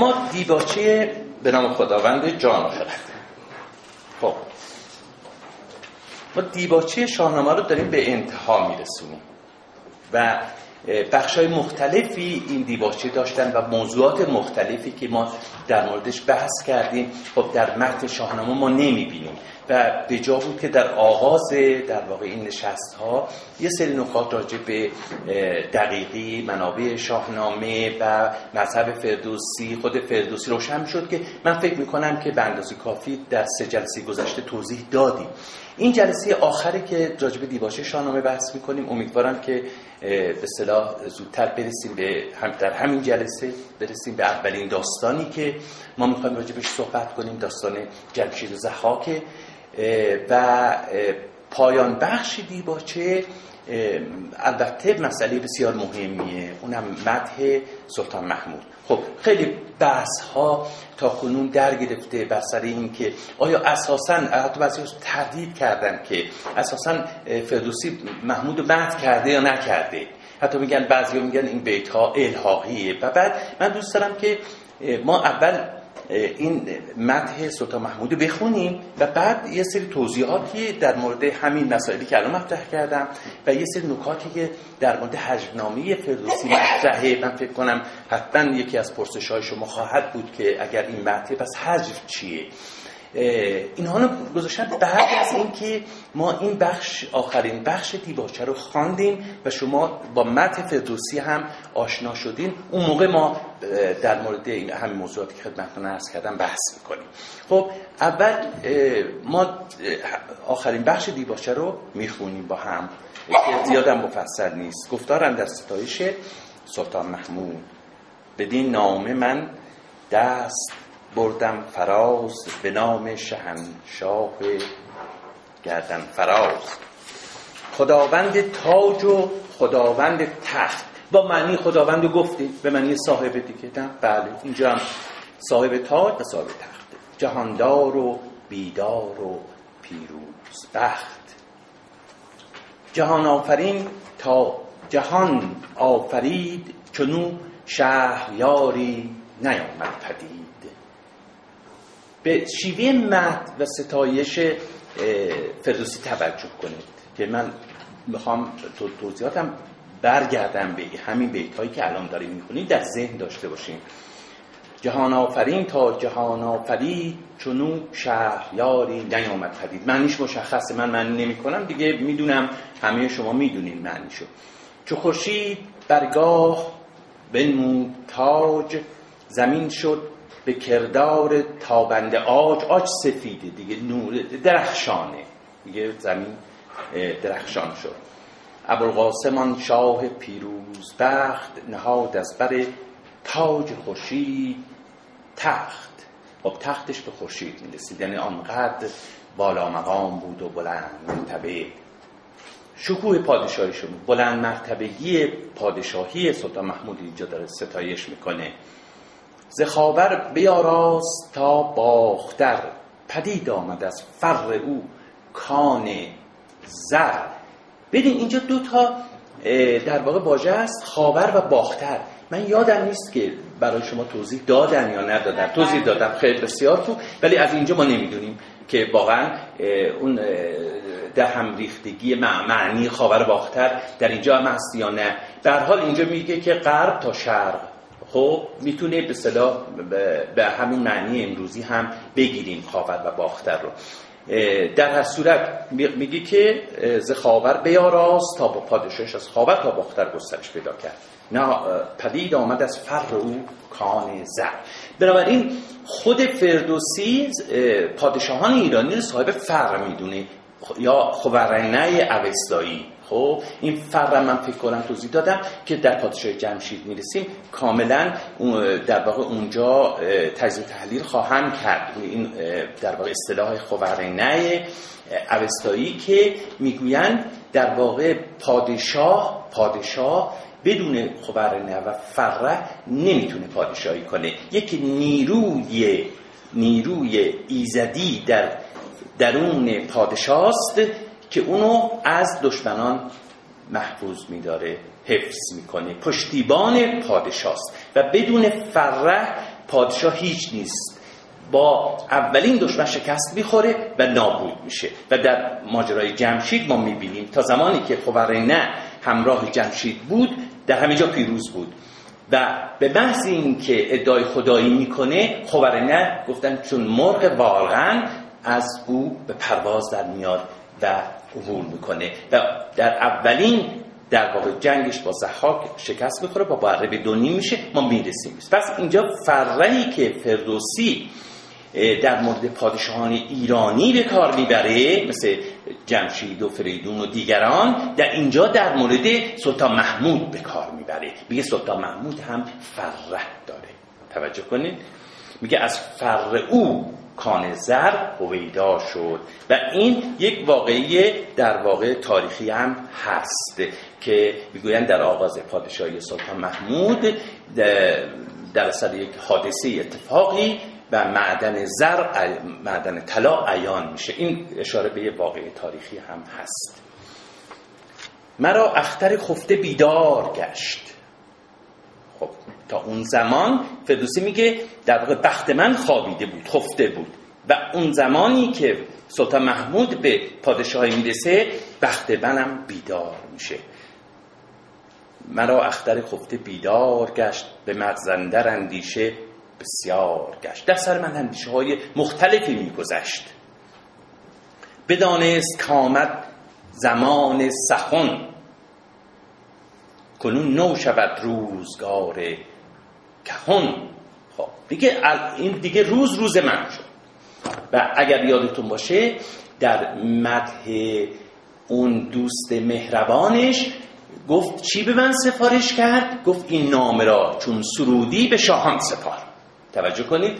ما دیباچه به نام خداوند جان خرد خب. ما دیباچه شاهنامه رو داریم به انتها میرسونیم. و بخش مختلفی این دیباچه داشتن و موضوعات مختلفی که ما در موردش بحث کردیم. خب در متن شاهنامه ما نمی‌بینیم و به جا بود که در آغاز در واقع این نشست ها یه سری نکات راجع به دقیقی منابع شاهنامه و مذهب فردوسی خود فردوسی روشن شد که من فکر می‌کنم که به اندازه کافی در سه جلسه گذشته توضیح دادیم. این جلسه آخری که راجع به دیباچه شاهنامه بحث می‌کنیم امیدوارم که به صلاح زودتر برسیم به هم در همین جلسه برسیم به اولین داستانی که ما می‌خوایم راجع صحبت کنیم داستان جمشید زحاک و پایان بخش دیباچه البته مسئله بسیار مهمیه. اونم مده سلطان محمود. خب خیلی بحث ها تا کنون در گرفته بر سر این که آیا اساسا حتی بعضی تردید کردن که اساسا فردوسی محمود مد کرده یا نکرده. حتی میگن بعضی میگن این بیت ها الهاقیه. و بعد من دوست دارم که ما اول این متح سلطان محمود بخونیم و بعد یه سری توضیحاتی در مورد همین مسائلی که الان مطرح کردم و یه سری نکاتی که در مورد حجبنامه فردوسی مطرحه. من فکر کنم حتما یکی از پرسش های شما خواهد بود که اگر این متح پس حجب چیه؟ اینها رو گذاشتن بعد از اینکه ما این بخش آخرین بخش دیباچه رو خواندیم و شما با متن فردوسی هم آشنا شدین. اون موقع ما در مورد این همین موضوعاتی که خدمتتون عرض کردم بحث می‌کنیم. خب اول ما آخرین بخش دیباچه رو می‌خونیم با هم که زیادم مفصل نیست. گفتارم در ستایش سلطان محمود. بدین نامه من دست بردم فراز به نام شهنشاه گردن فراز. خداوند تاج و خداوند تخت. با معنی خداوند گفتیم به معنی صاحب دیگه. بله اینجا هم صاحب تاج و صاحب تخت. جهاندار و بیدار و پیروز بخت. جهان آفرین تا جهان آفرید چنو شهریاری نیامد پدید. به شیوه مد و ستایش فردوسی توجه کنید که من می‌خوام تو توضیحاتم برگردم به همین بیت هایی که الان داریم می‌خونید در ذهن داشته باشیم جهان آفرین تا جهان آفرید چونو شهریاری نیامد پدید معنیش مشخصه من معنی نمی کنم دیگه می‌دونم همه شما می‌دونین معنیشو. چو خورشید برگاه بنمود تاج زمین شد به کردار تابند آج آج سفیده دیگه نور درخشانه. دیگه زمین درخشان شد. ابوالقاسمان شاه پیروز بخت نهاد از بر تاج خورشید تخت. خب تختش به خورشید می‌رسید یعنی آنقدر بالا مقام بود و بلند مرتبه. شکوه پادشاهیشون بلند مرتبگی پادشاهی سلطان محمود اینجا داره ستایش می‌کنه. ز خاور بیاراست تا باختر. پدید آمد از فر او کان زر. ببین اینجا دو تا در واقع واژه است خاور و باختر. من یادم نیست که برای شما توضیح دادن یا ندادن. توضیح دادم. خیلی بسیار تو ولی از اینجا ما نمی‌دونیم که واقعا اون در هم ریختگی معنی خاور باختر در اینجا هم هست یا نه. در حال اینجا میگه که غرب تا شرق. خب می‌تونه به صلاح به همین معنی امروزی هم بگیریم خاور و باختر رو. در هر صورت میگه که ز خاور بیاراست تا با پادشاهش از خاور تا باختر گسترش پیدا کرد. نه پدید آمد از فر او کان زر. بنابراین خود فردوسی پادشاهان ایرانی رو صاحب فر می‌دونه. یا خورنه اوستایی. خب این فرق من فکر کنم توضیح دادم که در پادشاه جمشید می‌رسیم. کاملا در واقع اونجا تجزیه تحلیل خواهم کرد. این در واقع اصطلاح خورنه اوستایی که می‌گویند در واقع پادشاه پادشاه بدون خورنه و فره نمی‌تونه پادشاهی کنه. یک نیروی نیروی ایزدی در درون پادشاست که اونو از دشمنان محفوظ میداره حفظ می‌کنه. پشتیبان پادشاست و بدون فره پادشاه هیچ نیست. با اولین دشمن شکست می‌خوره و نابود میشه. و در ماجرای جمشید ما می‌بینیم تا زمانی که نه همراه جمشید بود در همینجا پیروز بود. و به محض این که ادعای خدایی می‌کنه نه گفتن چون مرغ واقعا از او به پرواز در میاد و عبور می‌کنه. و در اولین در واقع جنگش با زحاک شکست می‌خوره با بره به دونی میشه ما می‌رسیم. پس اینجا فرهی که فردوسی در مورد پادشاهان ایرانی به کار می‌بره مثل جمشید و فریدون و دیگران در اینجا در مورد سلطان محمود به کار می‌بره. میگه سلطان محمود هم فره داره. توجه کنید. میگه از فر او کان زر هویدا شد و این یک واقعی در واقع تاریخی هم هست که می‌گویند در آغاز پادشاهی سلطان محمود در اثر یک حادثه اتفاقی و معدن زر معدن طلا عیان میشه. این اشاره به یه واقع تاریخی هم هست. مرا اختر خفته بیدار گشت. تا اون زمان فردوسی میگه در واقع بخت من خوابیده بود خفته بود. و اون زمانی که سلطان محمود به پادشاهی می‌رسه بخت منم بیدار میشه. مرا اختر خفته بیدار گشت به مغزندر اندیشه بسیار گشت. در سر من اندیشه های مختلفی میگذشت. بدانست کامد زمان سخن. کنون نو شود روزگار کهن. خب دیگه این دیگه روز روز من شد. و اگر یادتون باشه در مدح اون دوست مهربانش گفت چی به من سفارش کرد؟ گفت این نامه را چون سرودی به شاهان سپار. توجه کنید.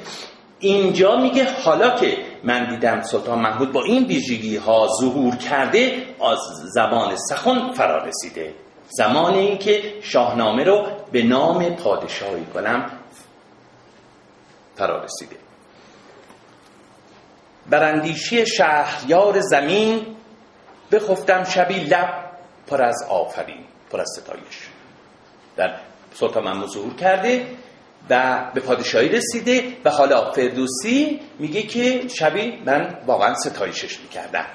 اینجا میگه حالا که من دیدم سلطان محمود با این ویژگی ها ظهور کرده از زمان سخن فرا رسیده. زمان این که شاهنامه رو به نام پادشاهی کنم فرا رسیده. براندیشی شهریار زمین بخفتم شبی لب پر از آفرین پر از ستایش. در سلطان ظهور کرده و به پادشاهی رسیده و حالا فردوسی میگه که شبی من واقعا ستایشش می‌کردم.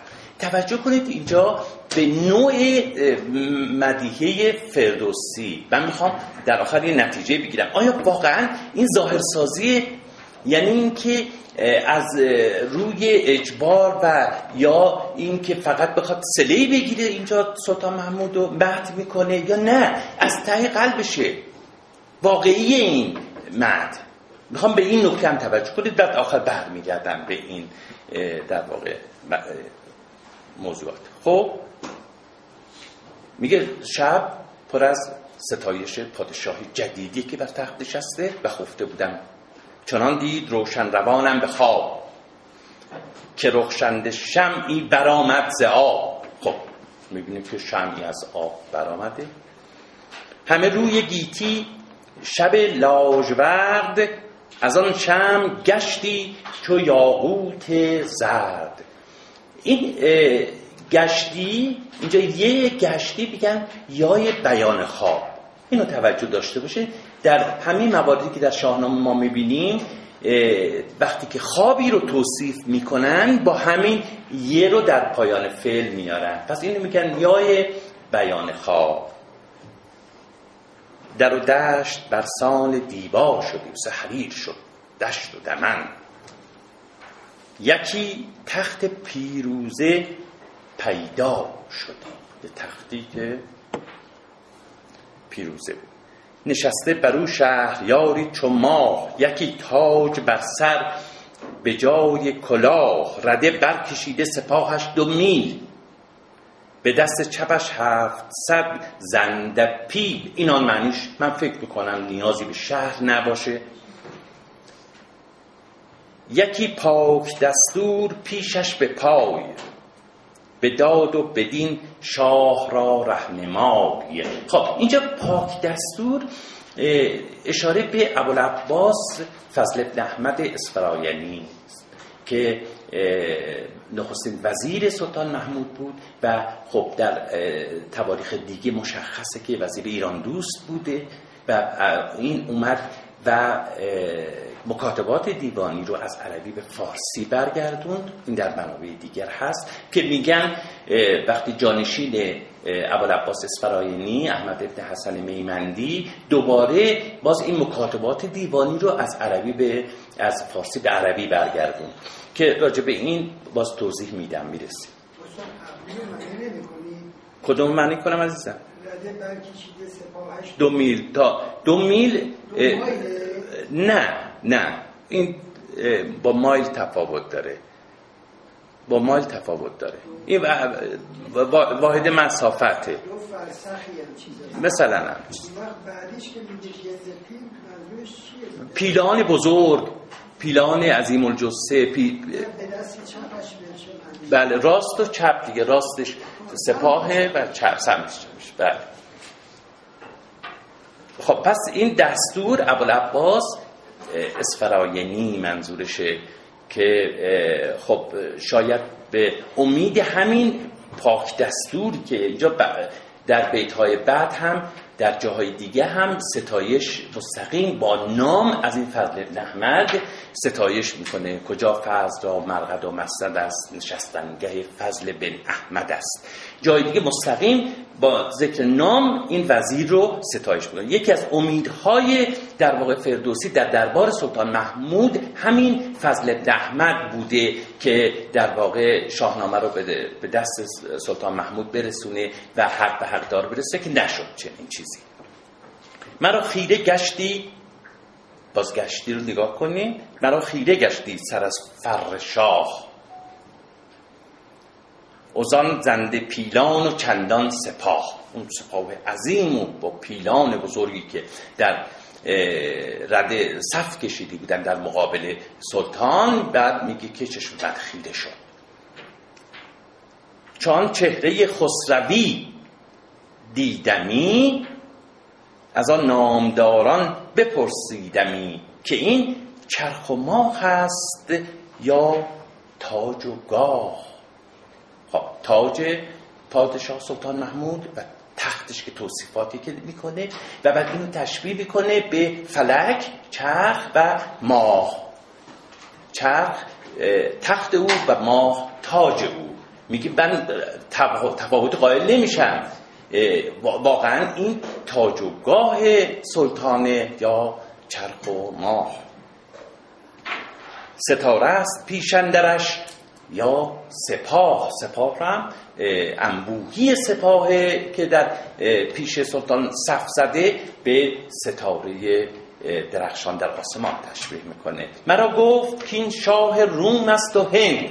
توجه کنید اینجا به نوع مدیحه فردوسی. من می‌خوام در آخر یه نتیجه بگیرم. آیا واقعا این ظاهرسازی یعنی اینکه از روی اجبار و یا اینکه فقط بخواد سلی بگیره اینجا سلطان محمود رو مهد می‌کنه یا نه از ته قلبشه. واقعی این مد. می‌خوام به این نکته هم توجه کنید بعد آخر برمیگردم به این در واقع موضوعات. خب میگه شب پر از ستایش پادشاهی جدیدی که بر تخت نشسته و خفته بودم. چنان دید روشن روانم به خواب که رخشند شمعی برآمد ز آب. خب می‌بینیم که شمعی از آب برآمده. همه روی گیتی شب لاجورد از آن شم گشتی چو یاقوت زرد. این گشتی اینجا یه گشتی بگن یای بیان خواب اینو توجه داشته باشه در همین مواردی که در شاهنامه ما می‌بینیم وقتی که خوابی رو توصیف می‌کنن با همین یه رو در پایان فعل میارن. پس اینو میگن یای بیان خواب در و دشت بر سال دیبا شدی و حریر شد دشت و دمن. یکی تخت پیروزه پیدا شدی یه تختی که پیروزه بود. نشسته بر او شهریاری چو ماه یکی تاج بر سر به جای کلاه رده برکشیده سپاهش دو میل. به دست چپش هفت صد زنده پیل این آن معنیش من فکر می‌کنم نیازی به شهر نباشه. یکی پاک دستور پیشش به پای به داد و بدین شاه را رهنمای خب اینجا پاک دستور اشاره به ابوالعباس فضل ابن احمد اسفراینی که نخستین وزیر سلطان محمود بود و خب در تواریخ دیگه مشخصه که وزیر ایران دوست بوده و این اومد و مکاتبات دیوانی رو از عربی به فارسی برگردوند. این در منابع دیگر هست که میگن وقتی جانشین ابوالعباس اسفراینی احمد ابن حسن میمندی دوباره باز این مکاتبات دیوانی رو از عربی به از فارسی به عربی برگردون که راجع به این باز توضیح میدم می‌رسیم. کدوم معنی کنم عزیزم؟ دو میل تا دو میل نه. نه. این با مایل تفاوت داره. با مایل تفاوت داره. این واحد مسافته. مثلا. پیلان بزرگ. پیلان عظیم الجسه پی... بله راست و چپ دیگه. راستش سپاهه و چپ سمتش بله. خب پس این دستور ابوالعباس اسفراینی منظورشه که خب شاید به امید همین پاک دستوری که اینجا در بیت های بعد هم در جاهای دیگه هم ستایش مستقیم با نام از این فضل ابن ستایش می‌کنه. کجا فضل را مرقد و مسند است نشستنگه فضل بن احمد است. جای دیگه مستقیم با ذکر نام این وزیر رو ستایش می‌کنه. یکی از امیدهای در واقع فردوسی در دربار سلطان محمود همین فضل احمد بوده که در واقع شاهنامه رو به دست سلطان محمود برسونه و حق به حقدار برسه که نشد چنین چیزی. مرا خیره گشتی بازگشتی رو نگاه کنیم مرا خیره گشتی سر از فر شاه. اوزان زنده پیلان و چندان سپاه. اون سپاه عظیم و با پیلان بزرگی که در رد صف کشیدی بودن در مقابل سلطان بعد میگه که چشم بد خیره شد. چون چهره خسروی دیدمی از آن نامداران بپرسیدمی که این چرخ و ماه هست یا تاج و گاه. خب تاج پادشاه سلطان محمود و تختش که توصیفاتی که می‌کنه و بعد اینو تشبیه می‌کنه به فلک چرخ و ماه. چرخ تخت او و ماه تاج او. میگه من تفاوت قائل نمیشم. واقعا این تاج و گاه سلطانه یا چرخ و ماه. ستاره است پیشندرش. یا سپاه. سپاه هم انبوهی سپاه که در پیش سلطان صف زده به ستاره درخشان در آسمان تشبیه می‌کنه. مرا گفت که این شاه روم است و هند.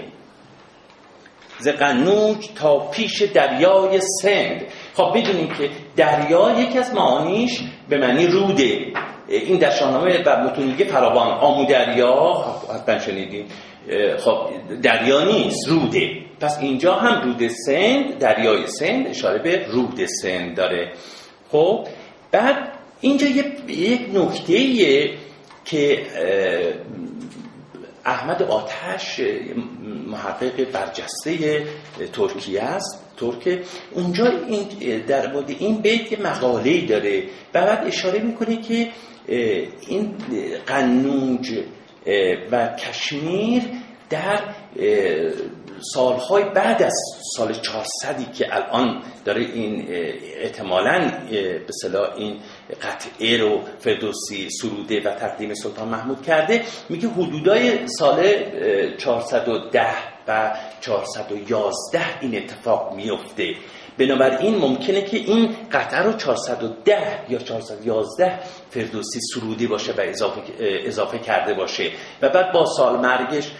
ز قنوج تا پیش دریای سند. خب بدونیم که دریا یکی از معانیش به معنی روده. این در شاهنامه و متونیگه فراوان آمو دریا. حتما شنیدین. خب دریا نیست روده. پس اینجا هم رود سند دریای سند اشاره به رود سند داره. خب بعد اینجا یک نکته که احمد آتش محقق برجسته ترکیه است ترک. اونجا این در مورد این بیت مقاله داره. و بعد اشاره می‌کنه که این قنوج و کشمیر در سالهای بعد از سال 400 که الان داره این احتمالا به صلاح این قطعه رو فردوسی سروده و تقدیم سلطان محمود کرده میگه حدودای سال 410 و 411 این اتفاق میفته. بنابراین ممکنه که این قطعه رو 410 یا 411 فردوسی سرودی باشه و اضافه, اضافه کرده باشه. و بعد با سال مرگش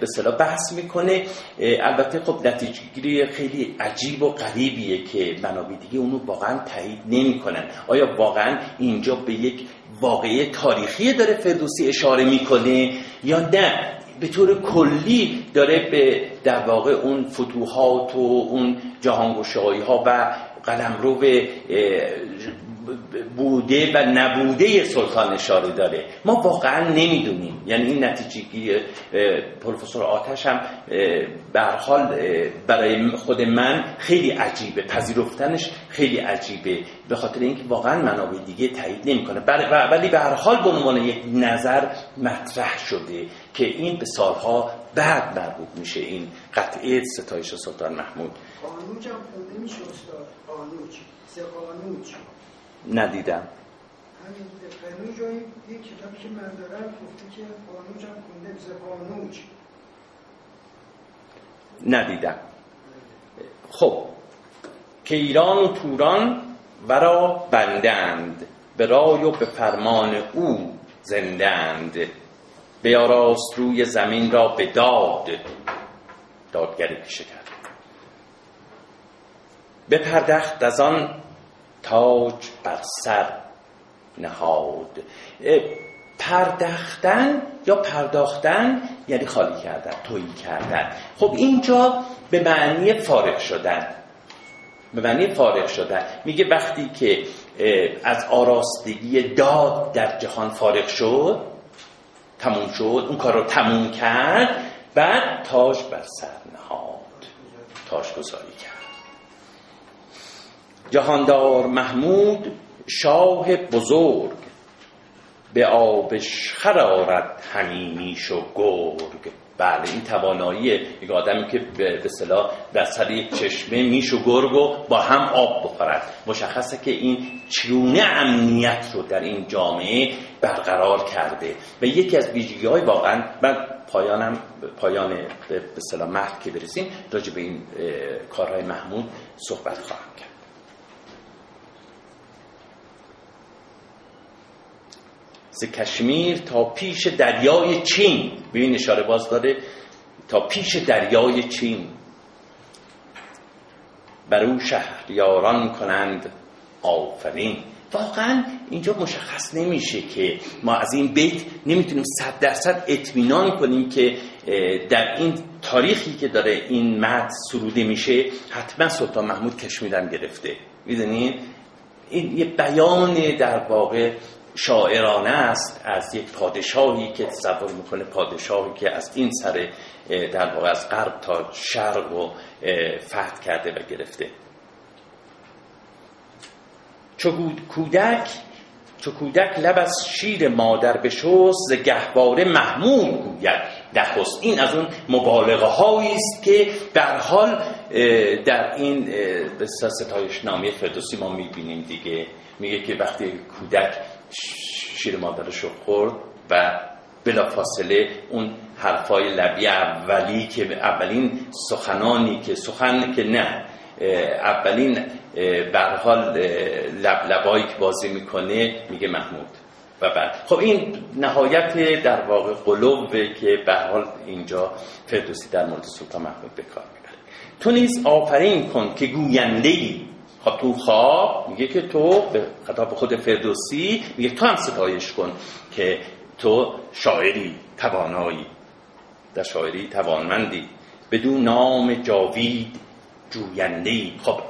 به صلاح بحث می‌کنه. البته خب نتیجه خیلی عجیب و غریبیه که منابع دیگه اونو واقعا تایید نمی‌کنن. آیا واقعا اینجا به یک واقعه تاریخی داره فردوسی اشاره می‌کنه یا نه؟ به طور کلی داره به در واقع اون فتوحات و اون جهانگشایی ها و قلمرو بوده و نبوده سلطان اشاره داره. ما واقعا نمی‌دونیم. یعنی این نتیجه پروفسور آتش هم حال برای خود من خیلی عجیبه. پذیرفتنش خیلی عجیبه. به خاطر اینکه واقعا منابع دیگه تایید نمی‌کنه. ولی به هر حال به عنوان یک نظر مطرح شده که این به سالها بعد مربوط میشه این قطعه ستایش سلطان محمود. قانوج هم خونده میشه استاد. قانوج سه قانوج ندیدم. یک که من دارم گفته که قانوج هم قانوج ندیدم. خب که ایران و توران ورا بندند به رای و به فرمان او زندند. بیاراست روی زمین را به داد. دادگری پیشه کرد. به پردخت از آن تاج بر سر نهاد. پردختن یا پرداختن یعنی خالی کردن تویی کردن. خب اینجا به معنی فارغ شدن. به معنی فارغ شدن. میگه وقتی که از آراستگی داد در جهان فارغ شد تموم شد اون کار رو تموم کرد بعد تاج بر سر نهاد. تاج گذاری کرد. جهاندار محمود شاه بزرگ به آبش خرارد همینیش و گرگ. بله این توانایی یک آدمی که به صلاح در سر یک چشمه میش و گرگ و با هم آب بخورد. مشخصه که این چونه امنیت رو در این جامعه برقرار کرده. و یکی از ویژگی های واقعا من پایانم پایان به صلاح محل که برسیم راجع به این کارهای محمود صحبت خواهم کرد. ز کشمیر تا پیش دریای چین. به این اشاره باز داره تا پیش دریای چین. بر او شهریاران کنند آفرین. واقعا اینجا مشخص نمیشه که ما از این بیت نمی‌تونیم صد درصد اطمینان کنیم که در این تاریخی که داره این مد سروده میشه حتما سلطان محمود کشمیرم گرفته. می‌دونین این یه بیان در واقع شاعرانه است از یک پادشاهی که تصور می‌کنه پادشاهی که از این سر در واقع از غرب تا شرق و فتح کرده و گرفته. چو کودک چو کودک لب از شیر مادر بشست ز گهواره محمود گوید نخست. این از اون مبالغه هایی است که در حال در این به ستایش نامی فردوسی ما می‌بینیم دیگه. میگه که وقتی کودک شیر مادرش رو خورد و بلا فاصله اون حرفای لبی اولی که اولین سخنانی که سخن که نه اولین حال لب لبایی که بازی می‌کنه میگه محمود و بعد. خب این نهایت در واقع قلوبه که به حال اینجا فردوسی در مورد سلطان محمود به کار می‌بره. تو نیز آفرین کن که گوینده خب تو خواب میگه که تو به خطاب خود فردوسی میگه تو هم ستایش کن که تو شاعری توانایی در شاعری توانمندی بدون نام جاوید جوینده خب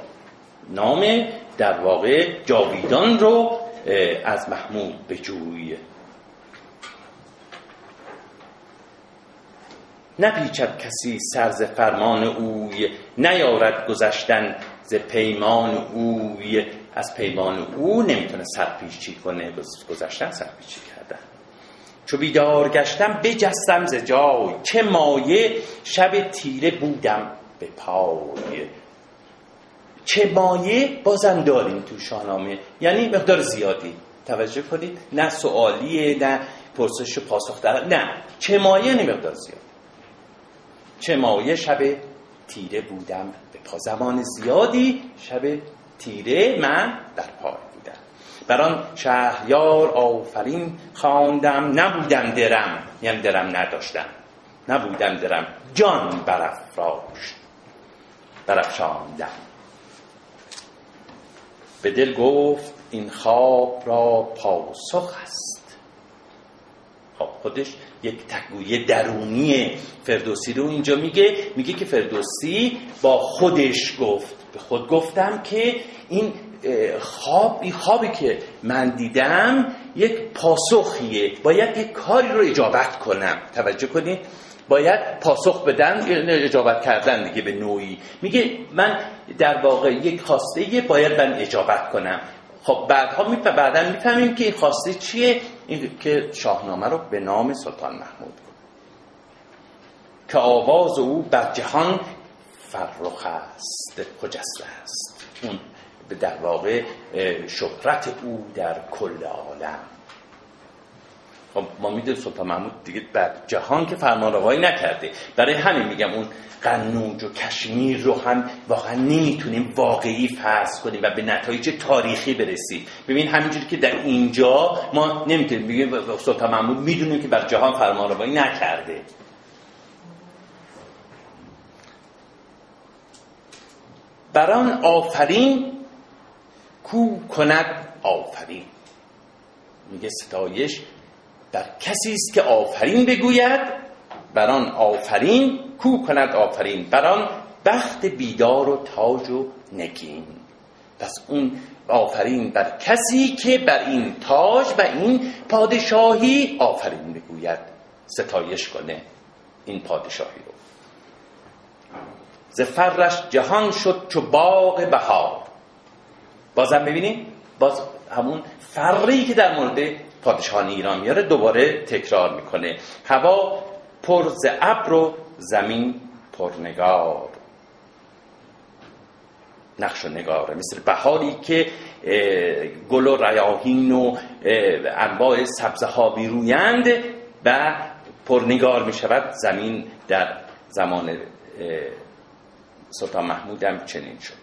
نام در واقع جاویدان رو از محمود به جوی نپیچد کسی سرز فرمان اوی نیارد گذشتن ز پیمان اوی از پیمان او نمی‌تونه سرپیچی کنه. گذشتن سرپیچی کردن. چو بیدار گشتم بجستم ز جای. چه مایه شب تیره بودم به پای. چه مایه؟ بازم داریم تو شاهنامه. یعنی مقدار زیادی. توجه کنید. نه سوالیه نه پرسش و پاسخ نه. چه مایه؟ نه مقدار زیاد. چه مایه شب تیره بودم. به پا زمان زیادی شب تیره من در پای بودم. بران شهریار آفرین خواندم. نبودم درم. یعنی درم نداشتم. نبودم درم. جان برافراشت برافشاندم. به دل گفت این خواب را پاسخ است. خب خودش یک تگویه درونی فردوسی رو اینجا میگه. میگه که فردوسی با خودش گفت. به خود گفتم که این خواب این خوابی که من دیدم یک پاسخیه. باید یک کاری رو اجابت کنم. توجه کنید. باید پاسخ بدن اجابت کردن دیگه به نوعی. میگه من در واقع یک خواسته باید من اجابت کنم. خب بعدها می بعدا می‌فهمیم که این خواسته چیه؟ این که شاهنامه رو به نام سلطان محمود که آواز او بر جهان فرخ است. خجسته است؟ اون در واقع شهرت او در کل عالم. خب ما می‌دونیم سلطان محمود دیگه بر جهان که فرمان نکرده. برای همین میگم اون قنوج و کشمیر رو هم واقعا نمی‌تونیم واقعی فرض کنیم و به نتایج تاریخی برسیم. ببین همینجوری که در اینجا ما نمی‌تونیم بگیم سلطان محمود می‌دونیم که بر جهان فرمان نکرده. بران آفرین کو کند آفرین. میگه ستایش در کسی است که آفرین بگوید بران آفرین کو کند آفرین بران بخت بیدار و تاج و نگین. پس اون آفرین بر کسی که بر این تاج و این پادشاهی آفرین بگوید. ستایش کنه این پادشاهی رو. ز فرش جهان شد چو باغ بهار. بازم ببینیم باز همون فری که در مورد پادشاهان ایران میاره دوباره تکرار می‌کنه. هوا پر ز ابر و زمین پرنگار نقش و نگاره. مثل بهاری که گل و ریاهین و انواع سبزه ها بیرویند و پرنگار می شود زمین در زمان سلطان محمود هم چنین شد.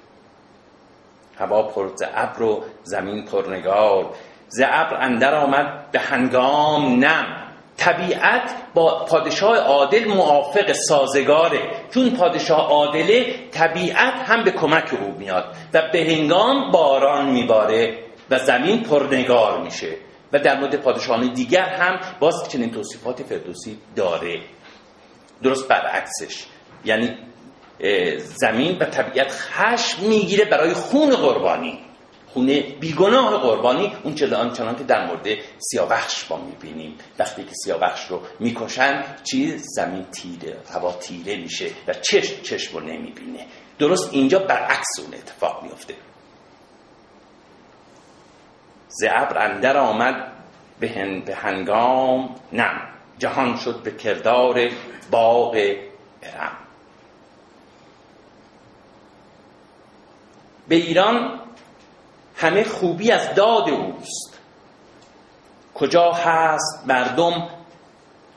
هوا پر ابر و زمین پرنگار ز ابر اندر آمد به هنگام نم. طبیعت با پادشاه عادل موافق سازگاره. چون پادشاه عادله طبیعت هم به کمک او میاد و به هنگام باران میباره و زمین پرنگار میشه. و در مورد پادشاهان دیگر هم باز چنین توصیفات فردوسی داره. درست برعکسش. یعنی زمین و طبیعت خشم می‌گیره برای خون قربانی. خون بیگناه قربانی اون چه آنچنان که در مورد سیاوخش با می‌بینیم. وقتی که سیاوخش رو می‌کشن چی زمین تیره هوا تیره میشه و چشم چشم رو نمی‌بینه. درست اینجا برعکس اون اتفاق میفته زعبر اندر آمد به, به هنگام نم. جهان شد به کردار باغ ارم. به ایران همه خوبی از داد اوست. کجا هست مردم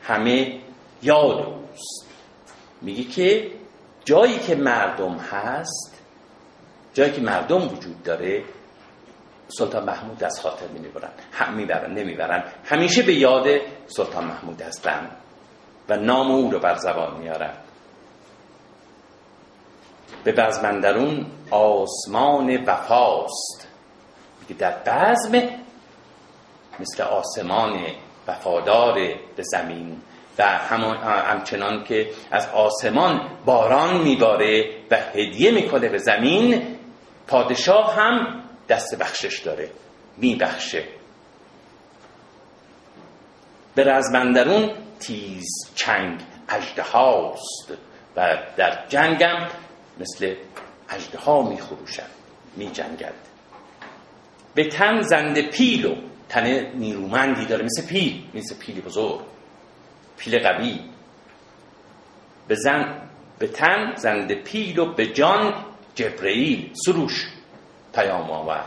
همه یاد اوست. میگه که جایی که مردم هست جایی که مردم وجود داره سلطان محمود از خاطر می‌برن هم می‌برن نمی‌برن. همیشه به یاد سلطان محمود هستن و نام او رو بر زبان میارن. به بزمندرون آسمان وفاست. که در بزم مثل آسمان وفادار به زمین و همچنان که از آسمان باران میباره و هدیه می‌کنه به زمین پادشاه هم دست بخشش داره میبخشه. به رزمندرون تیز چنگ اجده هاست و در جنگم مثل اجده ها می خروشد می جنگد به تن زنده پیل و تن نیرومندی داره. مثل پیل مثل پیل بزرگ پیل قوی. به زن به تن زنده پیل و به جان جبرئیل سروش پیام آور.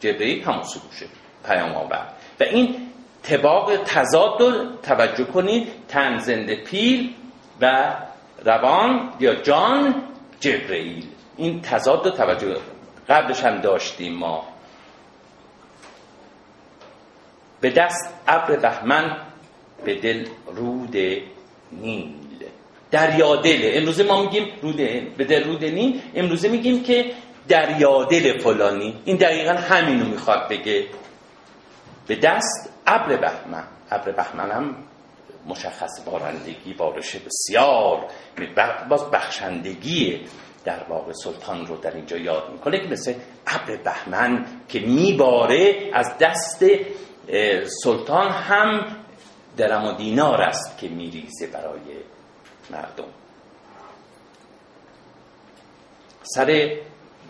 جبرئیل همون سروشه پیام آور. و این تباق تضاد رو توجه کنید تن زنده پیل و روان یا جان جبرئیل این تضاد رو توجه قبلش هم داشتیم ما. به دست ابر بهمن به دل رود نیل. دریا دل. امروزه ما میگیم رود به دل رود نیل. امروزه میگیم که دریا دل فلانی. این دقیقا همینو می‌خواد بگه. به دست ابر بهمن. ابر بهمن هم مشخص بارندگی بارش بسیار باز بخشندگیه در واقع سلطان رو در اینجا یاد می‌کنه که مثل ابر بهمن که میباره از دست سلطان هم درم و دینار است که میریزه برای مردم. سر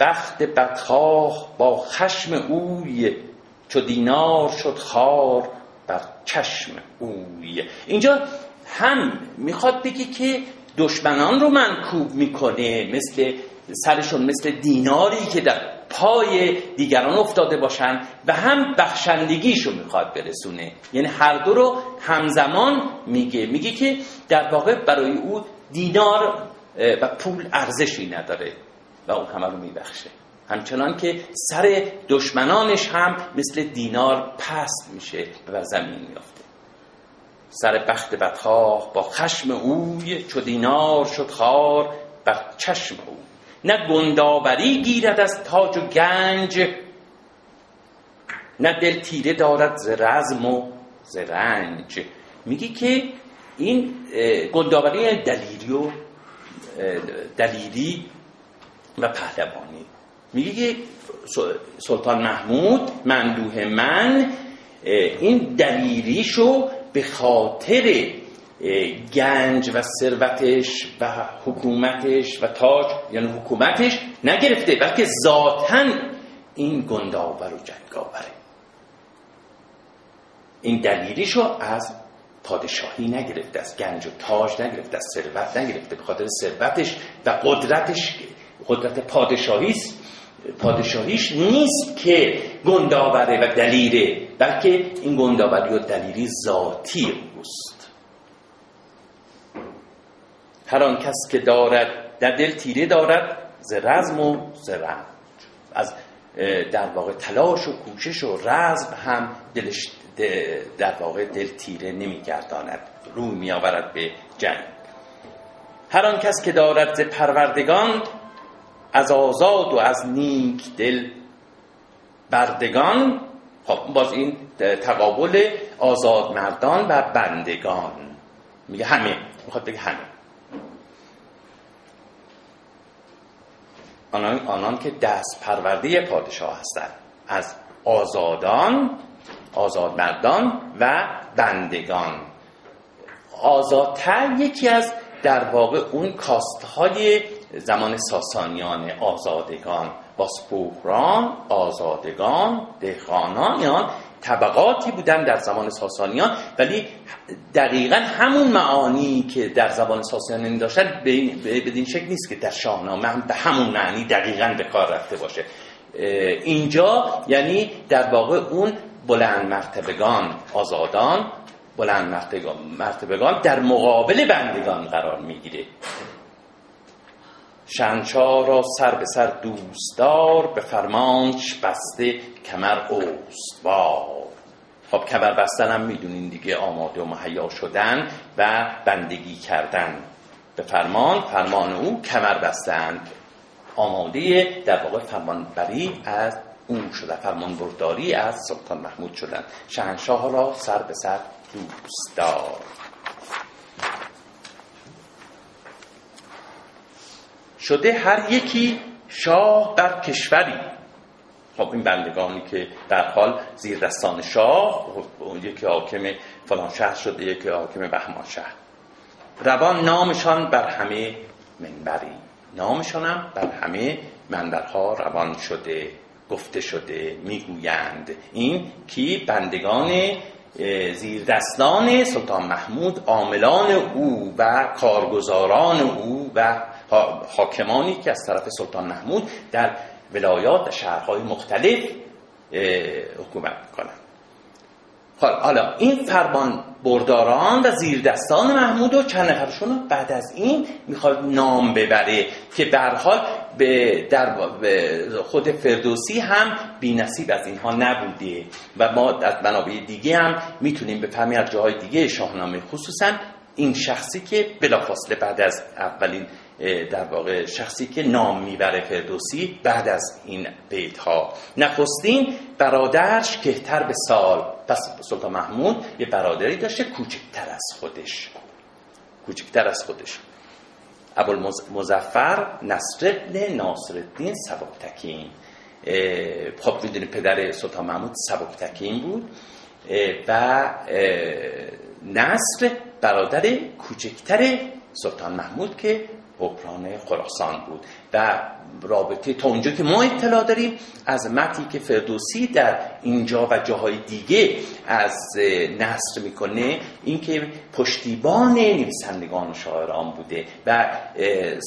بخت بدخواه با خشم اوی چو دینار شد خار بر چشم اوی. اینجا هم می‌خواد بگی که دشمنان رو منکوب می‌کنه مثل سرشون مثل دیناری که در پای دیگران افتاده باشن و هم بخشندگیشو می‌خواد برسونه. یعنی هر دو رو همزمان میگه. میگه که در واقع برای او دینار و پول ارزشی نداره و اون همه رو میبخشه. همچنان که سر دشمنانش هم مثل دینار پست میشه و زمین میافته. سر بخت بدخواه با خشم اوی چو دینار شد خار بر چشم او نه گنداوری گیرد از تاج و گنج نه دل تیره دارد ز رزم و ز رنج. میگی که این گنداوری دلیری و دلیری و پهلوانی. میگه که سلطان محمود مندوه من این دلیریشو به خاطر گنج و ثروتش و حکومتش و تاج یعنی حکومتش نگرفته بلکه ذاتا این گنداور و جنگاوره این دلیریشو از پادشاهی نگرفته از گنج و تاج نگرفته از ثروت نگرفته به خاطر ثروتش و قدرتش. قدرت پادشاهی پادشاهیش نیست که گنداوره و دلیره بلکه این گنداوری و دلیری ذاتی اوست. هر آن کس که دارد در دل تیره دارد ز رزم و ز رنج. از در واقع تلاش و کوشش و رزم هم دلش در واقع دل تیره نمیگرداند. روی میآورد به جنگ. هر آن کس که دارد ز پروردگان از آزاد و از نیک دل بردگان خب باز این تقابل آزاد مردان و بندگان. میگه همه می‌خواد بگه همه. آنان, آنان که دست پرورده پادشاه هستند. از آزادان آزاد مردان و بندگان. آزادتر یکی از در واقع اون کاستهای زمان ساسانیان آزادگان. باسپوهران آزادگان دهخانان یا طبقاتی بودن در زمان ساسانیان ولی دقیقا همون معانی که در زبان ساسانیان داشتن بدین شکل نیست که در شاهنامه هم به همون معنی دقیقا به کار رفته باشه. اینجا یعنی در واقع اون بلند مرتبگان آزادان بلند مرتبگان در مقابل بندگان قرار می‌گیره. شنچا را سر به سر دوستدار به فرمانش بسته کمر اوستوار خب کمر بستن هم می‌دونین دیگه آماده و مهیا شدن و بندگی کردن. به فرمان فرمان او کمر بستند آماده در واقع فرمانبری از اون شده فرمان برداری از سلطان محمود شدن. شهنشاه را سر به سر دوستدار. شده هر یکی شاه بر کشوری. خب این بندگانی که در حال زیر دستان شاه اون یکی حاکم فلان شهر شده یکی حاکم بهمان شهر. روان نامشان بر همه منبری. نامشان هم بر همه منبرها روان شده گفته شده می‌گویند. این کی؟ بندگان زیر دستان سلطان محمود عاملان او و کارگزاران او و حاکمانی که از طرف سلطان محمود در ولایات و شهرهای مختلف حکومت می‌کنند حالا این فرمان برداران و زیردستان محمود و چند نفرشون بعد از این می‌خواد نام ببره که به حال به در خود فردوسی هم بی نصیب از اینها نبوده و ما از منابع دیگه هم می‌تونیم بفهمیم از جاهای دیگه شاهنامه خصوصا این شخصی که بلافاصله بعد از اولین در واقع شخصی که نام می‌بره فردوسی بعد از این بیت ها نخستین برادرش کهتر به سال. پس سلطان محمود یه برادری داشته کوچکتر از خودش. کوچکتر از خودش. ابوالمزفر نصر ابن ناصر الدین سبکتکین خب می‌دونی پدر سلطان محمود سبکتکین بود. و نصر برادر کوچکتر سلطان محمود که حکران خراسان بود. و رابطه تا اونجا که ما اطلاع داریم از متنی که فردوسی در اینجا و جاهای دیگه از نصر می‌کنه اینکه پشتیبان نویسندگان و شاعران بوده و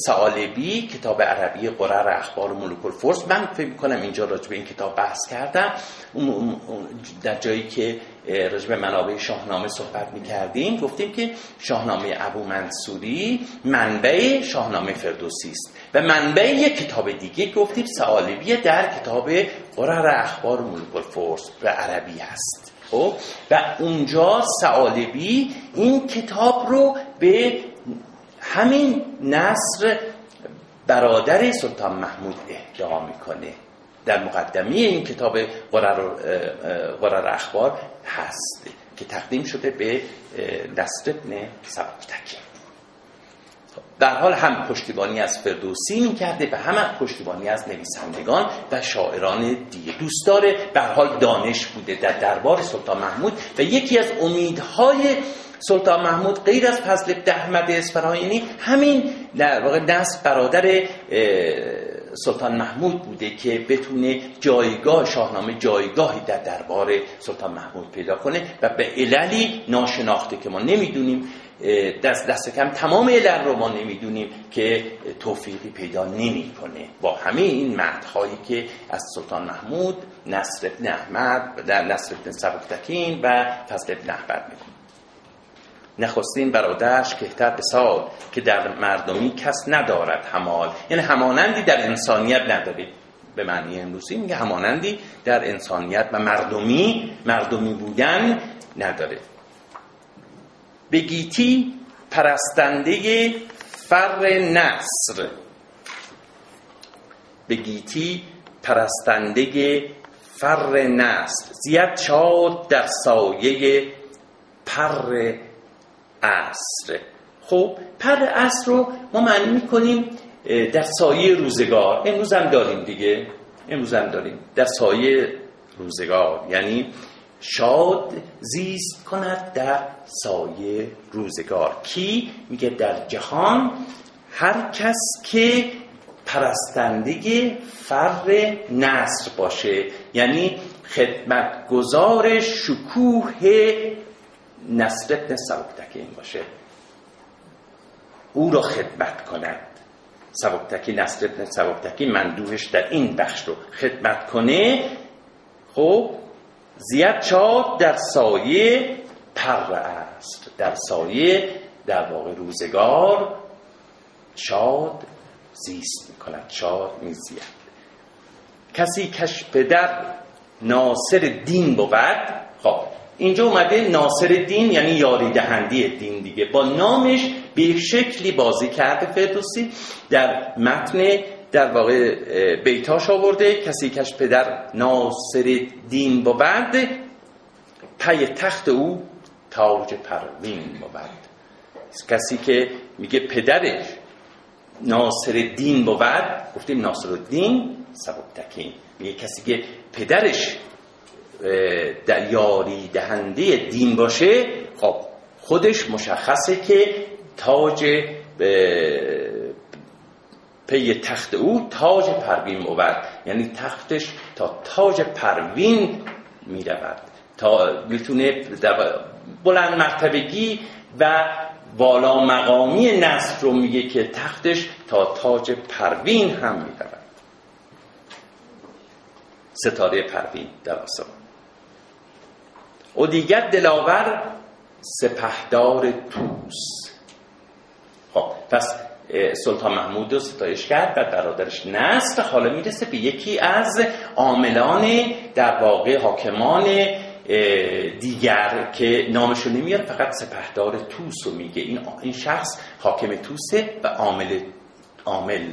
سالبی کتاب عربی قرر اخبار ملوک الفرس. من فکر می‌کنم اینجا راجع به این کتاب بحث کردم. در جایی که راجب منابع شاهنامه صحبت می‌کردیم گفتیم که شاهنامه ابو منصوری منبع شاهنامه فردوسی است و منبع یک کتاب دیگه گفتیم سوالبی در کتاب قرر اخبار ملوک الفرس به عربی هست. خب؟ و اونجا سوالبی این کتاب رو به همین نصر برادر سلطان محمود اهدا می‌کنه. در مقدمه این کتاب قرار اخبار هست که تقدیم شده به نصر ابن سبکتکی در حال هم پشتیبانی از فردوسی می کرده و هم پشتیبانی از نویسندگان و شاعران دیگه دوست داره. در حال دانش بوده در دربار سلطان محمود و یکی از امیدهای سلطان محمود غیر از فضل احمد اسفراینی همین در واقع نصر برادر سلطان محمود بوده که بتونه جایگاه شاهنامه جایگاهی در دربار سلطان محمود پیدا کنه و به عللی ناشناخته که ما نمی‌دونیم. دست دست کم تمام علل رو ما نمی‌دونیم که توفیقی پیدا نمی‌کنه. با همه این مدهایی که از سلطان محمود نصر ابن احمد در نصر ابن سبکتکین و فضل ابن احمد می‌کنه. نخستین برادرش کهتر بسال که در مردمی کس ندارد همال یعنی همانندی در انسانیت نداره. به معنی امروزی میگه همانندی در انسانیت و مردمی مردمی بودن نداره. به گیتی پرستنده فر نصر. به گیتی پرستنده فر نصر. زیاد شاد در سایه پر عصر. خب پر عصر رو ما معنی می‌کنیم در سایه روزگار. امروز هم داریم دیگه. امروز هم داریم. در سایه روزگار. یعنی شاد زیست کند در سایه روزگار. کی؟ میگه در جهان هر کس که پرستنده فر نصر باشه. یعنی خدمتگزار شکوه نصر ابن سبکتکی باشه. او را خدمت کند. سبکتکی نصر ابن سبکتکی مندوهش در این بخش رو خدمت کنه. خب زیاد شاد در سایه پر است. در سایه در واقع روزگار شاد زیست می‌کند. شاد میزید کسی کش پدر ناصر دین بود خب اینجا اومده ناصر دین یعنی یاری دهندی دین دیگه با نامش به شکلی بازی کرده. فردوسی در متن در واقع بیتاش آورده کسی کش پدر ناصر دین بود پی تخت او تاج پروین بود کسی که میگه پدرش ناصر دین بود گفتیم ناصر الدین سبکتکین میگه کسی که پدرش در یاری دهنده دین باشه خب خودش مشخصه که تاج پی تخت او تاج پروین بود. یعنی تختش تا تاج پروین می رود تا می‌تونه بلند مرتبگی و والا مقامی نصر رو میگه که تختش تا تاج پروین هم می رود ستاره پروین در آسمان. و دیگر دلاور سپهدار توس خب پس سلطان محمود رو ستایش کرد و برادرش نصر حالا می‌رسه به یکی از عاملان در واقع حاکمان دیگر که نامشو نمیاره فقط سپهدار توس رو میگه. این این شخص حاکم توسه و عامل عامل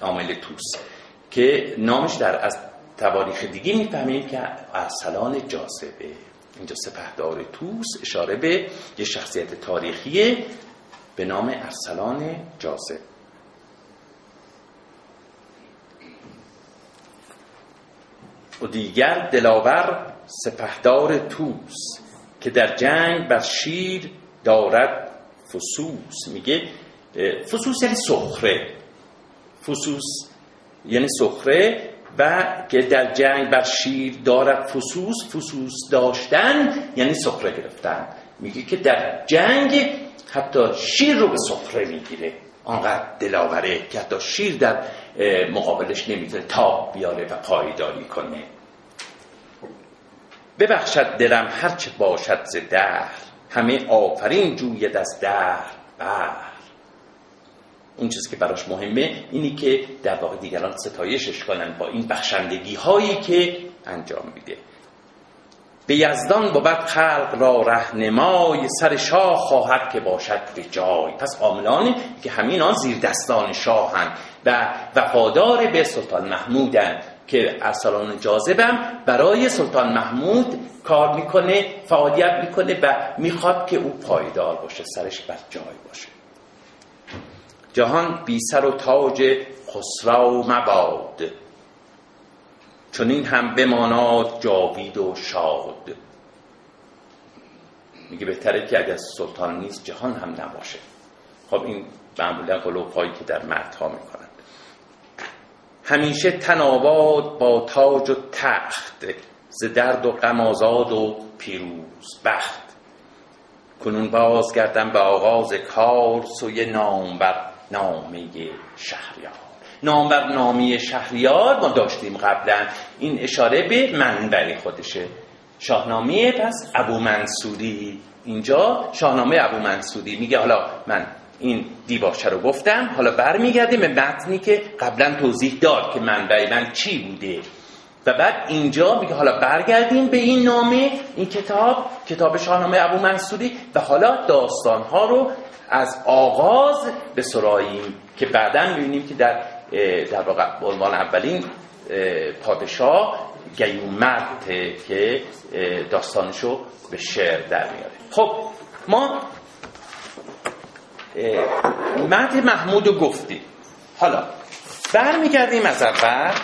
عامل توس که نامش در از تواریخ دیگه می‌فهمیم که ارسلان جاذبه اینجا سپهدار توس اشاره به یه شخصیت تاریخی به نام ارسلان جازب و دیگر دلاور سپهدار توس که در جنگ بر شیر دارد فسوس. میگه فسوس یعنی سخره. فسوس یعنی سخره و که در جنگ بر شیر دارد فسوس فسوس داشتن یعنی سخره گرفتن. میگه که در جنگ حتی شیر رو به سخره می‌گیره. آنقدر دلاوره که حتی شیر در مقابلش نمی‌تونه تاب بیاره و پایداری کنه. ببخشد دلم هرچه باشد ز دهر. همه آفرین جوید از دهر. بر اون چیزی که براش مهمه اینی که در واقع دیگران ستایشش کنن با این بخشندگی هایی که انجام میده. به یزدان بود خلق را رهنمای سر شاه خواهد که باشد به جای. پس عاملان که همین آن زیر دستان شاهن و وفادار به سلطان محمودن که ارسلان جاذبم برای سلطان محمود کار می‌کنه فعالیت می‌کنه و می‌خواد که او پایدار باشه سرش بر جای باشه. جهان بی سر و تاج خسرو مباد. چون این هم بماناد جاوید و شاد. میگه بهتره که اگر سلطان نیست جهان هم نباشه. خب این معمولا قلوب که در مردها می‌کنن همیشه تناباد با تاج و تخت ز درد و غم آزاد و پیروز بخت. کنون باز گردم به آغاز کار سوی نامبر نامه شهریار. نامبر نامی شهریار ما داشتیم قبلا. این اشاره به منبع خودشه. شاهنامه پس ابو منصوری. اینجا شاهنامه ابو منصوری. میگه حالا من این دیباچه رو گفتم. حالا برمیگردیم به متنی که قبلا توضیح داد که منبع من چی بوده. و بعد اینجا میگه حالا برگردیم به این نامه این کتاب کتاب شاهنامه ابو منصوری. و حالا داستانها رو از آغاز به سراییم که بعدا می‌بینیم که در در واقع عنوان اولین پادشاه گیومرد که داستانشو به شعر در میاره. خب ما مهد محمود رو گفتیم. حالا برمیگردیم از اول.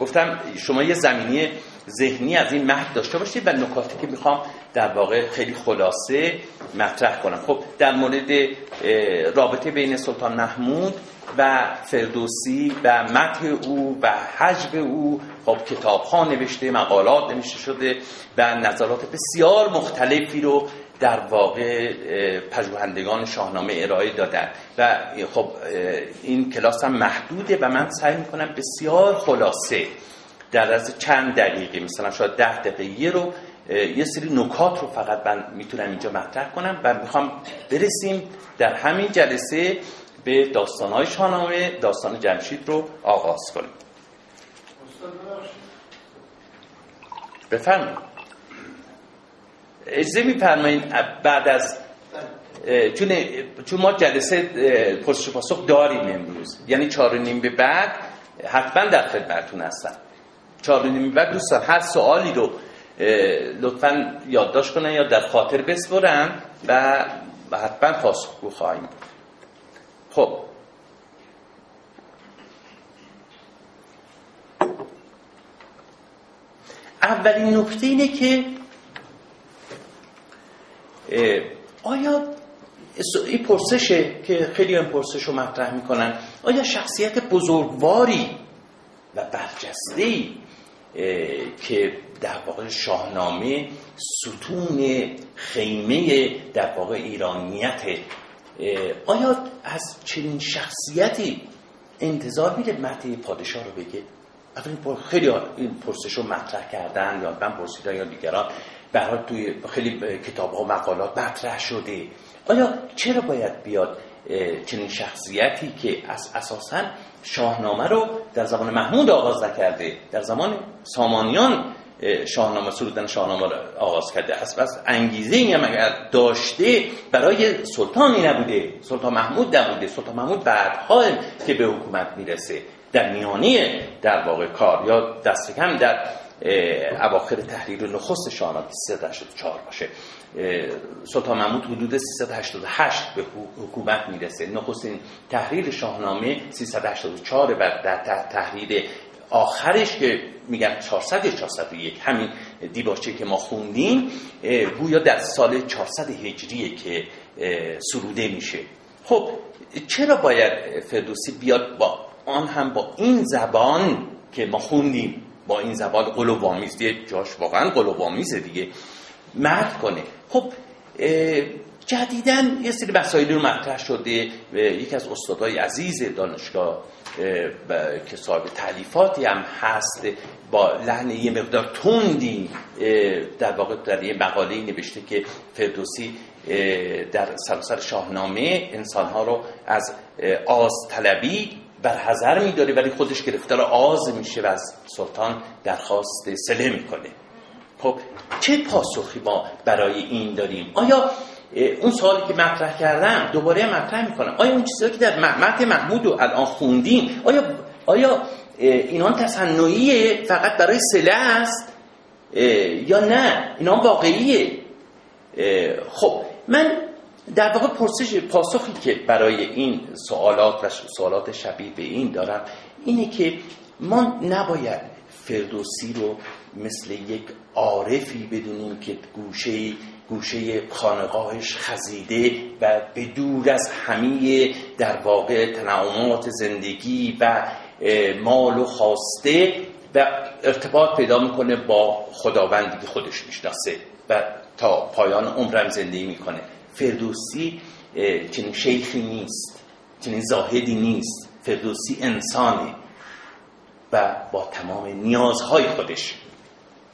گفتم شما یه زمینی ذهنی از این مهد داشته باشید و نکاتی که می‌خوام در واقع خیلی خلاصه مطرح کنم. خب در مورد رابطه بین سلطان محمود و فردوسی و متح او و حجب او. خب کتاب ها نوشته مقالات نوشته شده و نظرات بسیار مختلفی رو در واقع پژوهندگان شاهنامه ارائه دادن. و خب این کلاس هم محدوده و من سعی می‌کنم بسیار خلاصه در از چند دقیقه مثلا شاید ده دقیقه رو یه سری نکات رو فقط من می‌تونم اینجا مطرح کنم و می‌خوام برسیم در همین جلسه به داستانهای شاهنامه داستان جمشید رو آغاز کنیم. بفرمایید. اجازه میفرمایید بعد از چون چون ما جلسه پرسش پاسخ داریم امروز. یعنی چهار نیم به بعد حتما در خدمتتون هستم. چهار نیم به بعد دوستان هر سوالی رو لطفا یادداشت کنن یا در خاطر بسپرن و حتما پاسخگو خواهیم خب. اولین نکته اینه که آیا این پرسشه که خیلی این پرسش رو مطرح می‌کنن آیا شخصیت بزرگواری و برجسته که در واقع شاهنامه ستون خیمه در واقع ایرانیت آیا از چنین شخصیتی انتظار میره متن پادشاه رو بگه؟ اولین خیلی این پرسش رو مطرح کردن یا من پرسیدن یا دیگران. برای توی خیلی کتاب ها و مقالات مطرح شده. آیا چرا باید بیاد چنین شخصیتی که از اساسا شاهنامه رو در زمان محمود آغاز نکرده در زمان سامانیان شاهنامه سرودن شاهنامه رو آغاز کرده. است پس انگیزه این هم اگر داشته برای سلطانی نبوده. سلطان محمود نبوده. سلطان محمود بعدها که به حکومت می‌رسه. در میانی در واقع کار یا دست کم در اواخر تحریر نخست شاهنامه 384 باشه. سلطان محمود حدود 388 به حکومت می‌رسه. نخستین تحریر شاهنامه 384 و در تحریر آخرش که میگن 400 یا 401 همین دیباچه که ما خوندیم گویا در سال 400 هجریه که سروده میشه. خب چرا باید فردوسی بیاد با آن هم با این زبان که ما خوندیم؟ با این زبان قلوبامیز دیگه جاش واقعا قلوبامیزه دیگه. مرد کنه. خب جدیدن یه سری مسائلی رو مطرح شده یکی از استادای عزیز دانشگاه که صاحب تعلیفاتی هم هست با لحن یه مقدار تندی در واقع در یه مقاله نوشته که فردوسی در سراسر شاهنامه انسانها رو از آز طلبی بر حذر میداره ولی خودش گرفتار آز میشه و از سلطان درخواست سله می‌کنه. خب چه پاسخی ما برای این داریم؟ آیا اون سوالی که مطرح کردم دوباره مطرح می‌کنم. آیا اون چیزی که در محمد محمود رو الان خوندیم آیا آیا اینان تصنعیه فقط برای سله است؟ یا نه؟ اینان واقعیه؟ خب من در واقع پرسش پاسخی که برای این سوالات و سوالات شبیه به این دارم اینه که ما نباید فردوسی رو مثل یک عارفی بدونیم که گوشه گوشه خانقاهش خزیده و به دور از همه در واقع تنعمات زندگی و مال و خواسته و ارتباط پیدا می‌کنه با خداوندی که خودش می‌شناسه و تا پایان عمرم زندگی می‌کنه. فردوسی چنین شیخی نیست چنین زاهدی نیست. فردوسی انسانه و با تمام نیازهای خودش.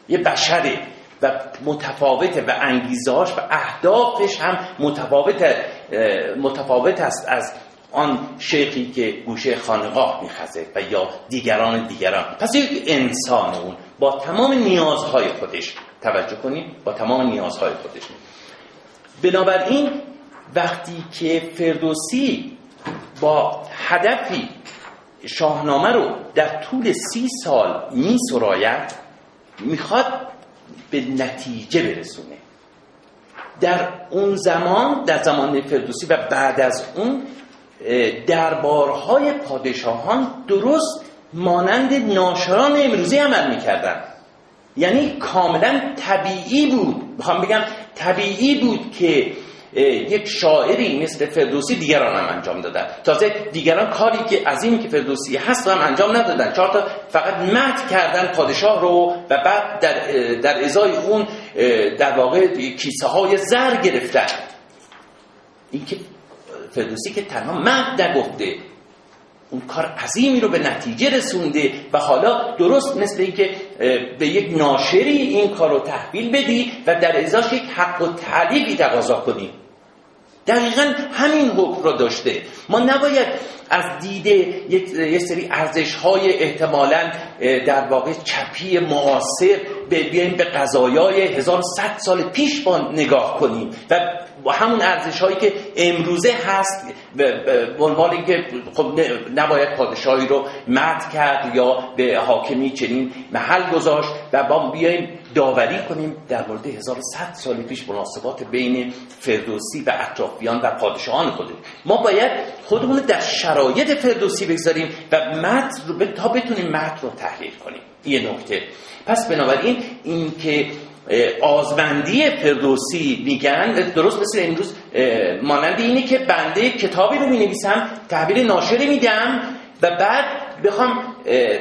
یه بشره. و متفاوته و انگیزهاش و اهدافش هم متفاوت متفاوت است از آن شیخی که گوشه خانقاه میخزه و یا دیگران دیگران. پس یک انسان اون با تمام نیازهای خودش توجه کنیم با تمام نیازهای خودش. بنابراین وقتی که فردوسی با هدفی شاهنامه رو در طول سی سال می سراید می‌خواد به نتیجه برسونه. در اون زمان در زمان فردوسی و بعد از اون دربارهای پادشاهان درست مانند ناشران امروزی عمل می‌کردن یعنی کاملا طبیعی بود. می‌خوام بگم طبیعی بود که یک شاعری مثل فردوسی دیگران هم انجام دادن. تازه دیگران کاری که عظیمی که فردوسی هست هم انجام ندادن. چهار تا فقط مد کردن پادشاه رو و بعد در, در ازای اون در واقع کیسه های زر گرفتن. این که فردوسی که تنها مد نگفته. اون کار عظیمی رو به نتیجه رسونده و حالا درست مثل اینکه به یک ناشری این کار رو تحویل بدی و در ازاش یک حق و تعلیقی تقاضا کنی. دقیقا همین حکم رو داشته. ما نباید از دیده یک سری ارزش های احتمالا در واقع چپی معاصر بیایم به قضایای 1100 سال پیش با نگاه کنیم و با همون ارزش هایی که امروزه هست به عنوان اینکه خب نباید پادشاهی رو مد کرد یا به حاکمی چنین محل گذاشت و با بیایم داوری کنیم در مورد 1100 سال پیش مناسبات بین فردوسی و اطرافیان و پادشاهان خودش ما باید خودمون در شرایط فردوسی بگذاریم و متن رو تا بتونیم متن رو تحلیل کنیم. یه نکته. پس بنابراین این که آزمندی فردوسی میگن درست مثل امروز مانند اینه که بنده کتابی رو می نویسم تحویل ناشری میدم و بعد بخوام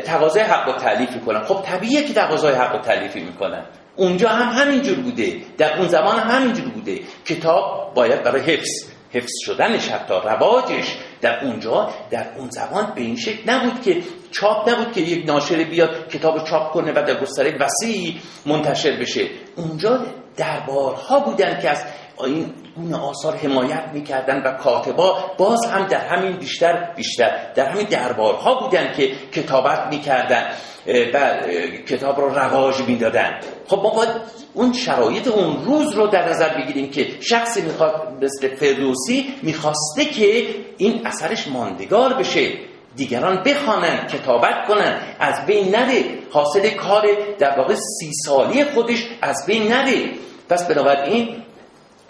تقاضای حق و تعلیفی کنم خب طبیعیه که تقاضای حق و تعلیفی می‌کنن. اونجا هم همینجور بوده. در اون زمان هم همینجور بوده. کتاب باید برای حفظ حفظ شدنش حتی رواجش در اونجا در اون زمان به این شکل نبود که چاپ نبود که یک ناشر بیاد کتاب چاپ کنه و در گستره وسیعی منتشر بشه. اونجا دربارها بودن که از این گونه آثار حمایت می‌کردن و کاتبا باز هم در همین بیشتر بیشتر در همین دربارها بودن که کتابت می‌کردن و کتاب رو رواج می‌دادن. خب ما باید اون شرایط اون روز رو در نظر بگیریم که شخصی می‌خواد مثل فردوسی می‌خواسته که این اثرش ماندگار بشه. دیگران بخوانند کتابت کنند از بین نده حاصل کار در واقع سی سالی خودش از بین نره. پس بنابراین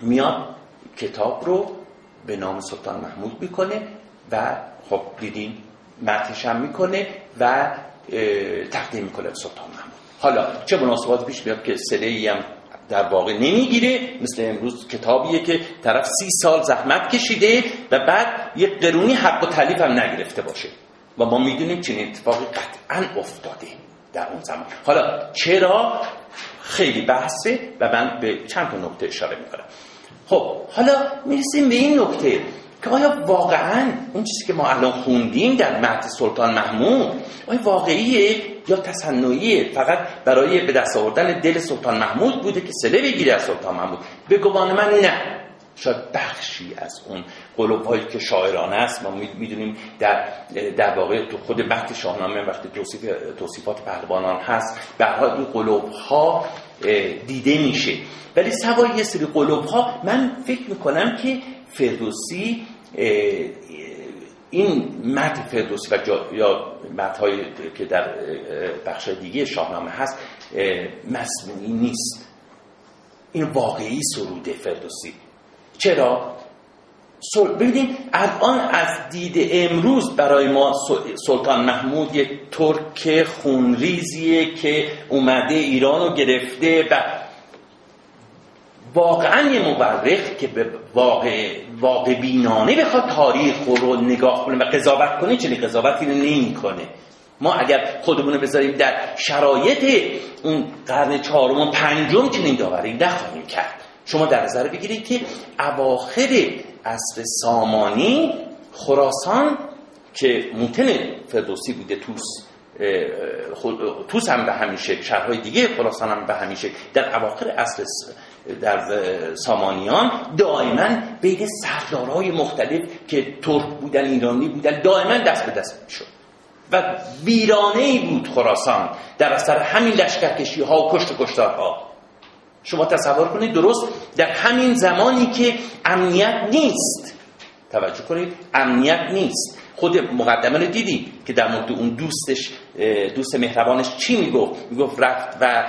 میاد کتاب رو به نام سلطان محمود می‌کنه و خب دیدین متنش هم می‌کنه و تقدیم می‌کنه سلطان محمود. حالا چه مناسبات پیش میاد که سله هم در واقع نمی‌گیره؟ مثل امروز کتابیه که طرف سی سال زحمت کشیده و بعد یه قرونی حق و تلیف هم نگرفته باشه. و ما می‌دونیم چنین اتفاقی قطعا افتاده در اون زمان. حالا چرا؟ خیلی بحثه و من به چند تا نکته اشاره می‌کنم. خب حالا می‌رسیم به این نکته که آیا واقعا اون چیزی که ما الان خوندیم در مهد سلطان محمود آیا واقعیه یا تصنعیه؟ فقط برای به دست آوردن دل سلطان محمود بوده که سله بگیره از سلطان محمود. به گمان من نه. شاید بخشی از اون قلوب هایی که شاعرانه است. ما می‌دونیم در در واقع تو خود متن شاهنامه وقتی توصیف توصیفات پهلوانان هست. به این قلوب ها دیده میشه. ولی سوای یه سری قلوب ها من فکر می‌کنم که فردوسی این متن فردوسی و یا متنهایی که در بخش دیگه شاهنامه هست مصنوعی نیست. این واقعی سروده فردوسی. چرا؟ ببینید الان از دید امروز برای ما سلطان محمود یک ترک خونریزیه که اومده ایران رو گرفته و واقعا یه مورخ که به واقع, واقع بینانه بخواد تاریخ رو نگاه کنه و قضاوت کنه چنین قضاوتی رو نمی کنه ما اگر خودمون رو بذاریم در شرایط اون قرن چهارم و پنجم چنین داوری نخواهیم کرد. شما در نظر بگیرید که اواخر عصر سامانی خراسان که موتن فردوسی بوده توس توس هم به همیشه شهرهای دیگه خراسان هم به همیشه در اواخر عصر در سامانیان دائما بین سردارهای مختلف که ترک بودن ایرانی بودن دائما دست به دست شد و ویرانه ای بود خراسان در اثر همین لشکرکشی ها و کشت کشتارها. شما تصور کنید درست در همین زمانی که امنیت نیست. توجه کنید امنیت نیست. خود مقدمه رو دیدی که در مورد اون دوستش دوست مهربانش چی می‌گفت؟ می‌گفت رفت و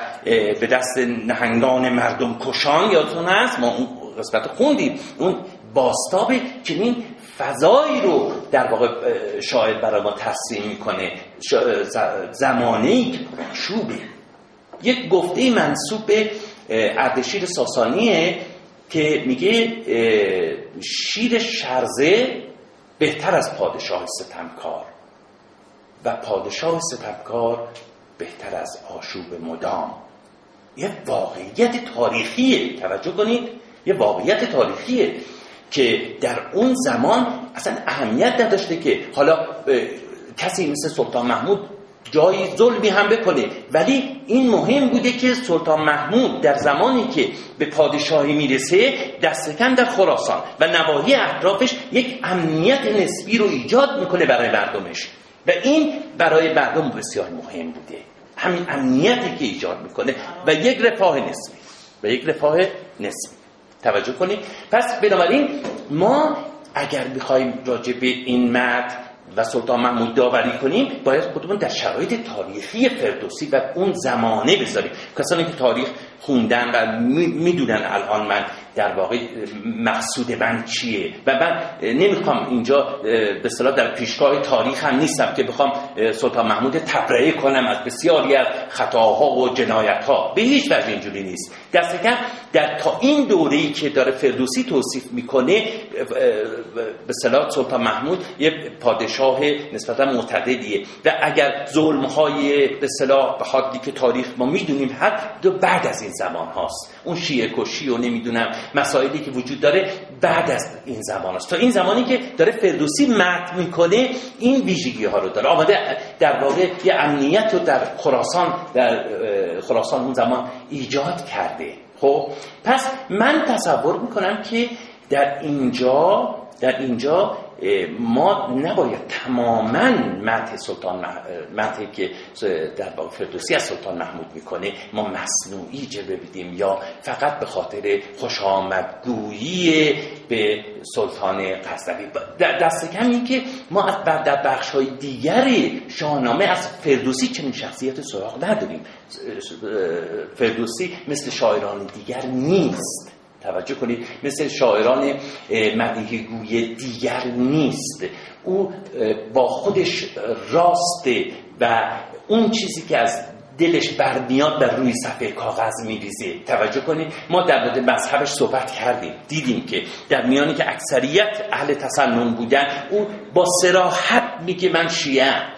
به دست نهنگان مردم کشان یادتون هست؟ ما اون قسمت خوندیم. اون باستاب چنین فضایی رو در واقع شاید برای ما تصمیم می‌کنه. زمانه ای که شوبه یک گفته منصوب به اردشیر ساسانیه که میگه شیر شرزه بهتر از پادشاه ستمکار. و پادشاه ستمکار بهتر از آشوب مدام. یه واقعیت تاریخیه. توجه کنید یه واقعیت تاریخیه که در اون زمان اصلا اهمیت نداشته که حالا کسی مثل سلطان محمود جایی ظلمی هم بکنه. ولی این مهم بوده که سلطان محمود در زمانی که به پادشاهی می‌رسه دست کم در خراسان و نواحی اطرافش یک امنیت نسبی رو ایجاد می‌کنه برای مردمش. و این برای مردم بسیار مهم بوده. همین امنیتی که ایجاد می‌کنه و یک رفاه نسبی. و یک رفاه نسبی. توجه کنید. پس بنابراین ما اگر بخوایم راجع به این مرد و سلطان محمود داوری کنیم باید خودمون در شرایط تاریخی فردوسی و اون زمانه بذاریم. کسانی که تاریخ خوندن و می‌دونن الان من در واقع مقصود من چیه؟ و من نمی‌خوام اینجا به صلاح در پیشگاه تاریخ هم نیستم که بخوام سلطان محمود تبرئه کنم از بسیاری از خطاها و جنایتها. به هیچ وجه اینجوری نیست. دست کم در تا این دوره‌ای که داره فردوسی توصیف می‌کنه به صلاح سلطان محمود یه پادشاه نسبتا معتدلیه. و اگر ظلم‌های به صلاح به حدی که تاریخ ما می‌دونیم حتی بعد از این زمان هاست. اون شیعه کشی و نمی‌دونم مسائلی که وجود داره بعد از این زمان هاست تا این زمانی که داره فردوسی مت می‌کنه این ویژگی ها رو داره. آمده در واقع یه امنیت رو در خراسان در خراسان اون زمان ایجاد کرده. خب پس من تصور می‌کنم که در اینجا در اینجا ما نباید تماما متح سلطان متحی که در واقع فردوسی از سلطان محمود می‌کنه ما مصنوعی جلوه بدیم یا فقط به خاطر خوش آمدگویی به سلطان قصدوی دست کم این که ما از در بخش های دیگر شاهنامه از فردوسی چنین شخصیت سراغ نداریم. فردوسی مثل شاعران دیگر نیست. توجه کنید مثل شاعران مدیه دیگر نیست. او با خودش راسته و اون چیزی که از دلش برمیاد بر روی صفحه کاغذ میریزه. توجه کنید ما در مورد مذهبش صحبت کردیم. دیدیم که در میانی که اکثریت اهل تسنن بودن او با سراحت میگه من شیعه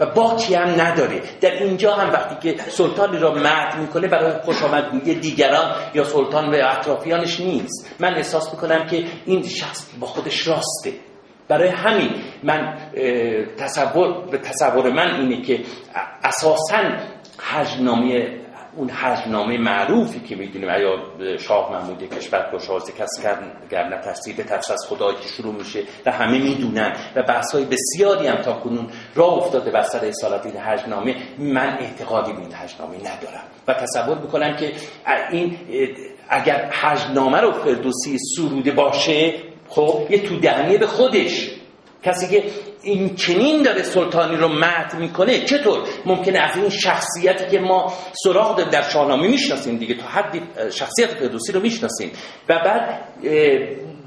و باکی هم نداره. در اینجا هم وقتی که سلطانی را مرد می‌کنه برای خوش آمدگویی دیگران یا سلطان و اطرافیانش نیست. من احساس می‌کنم که این شخص با خودش راسته. برای همین من تصور به تصور من اینه که اساسا حجنامه اون حجنامه معروفی که می‌دونیم یا شاه محمود کشور گشازه کس گر نترسی به ترس از خدا که شروع میشه و همه می‌دونن و بحث های بسیاری هم تا کنون راه افتاده بر سر اصالت این حجنامه من اعتقادی به این حجنامه ندارم و تصور می‌کنم که این اگر حجنامه رو فردوسی سروده باشه خب یه تو به خودش. کسی که این چنین داره سلطانی رو مد می‌کنه. چطور؟ ممکنه از این شخصیتی که ما سراغ در شاهنامه می‌شناسیم دیگه تا حدی شخصیت فردوسی رو می‌شناسیم. و بعد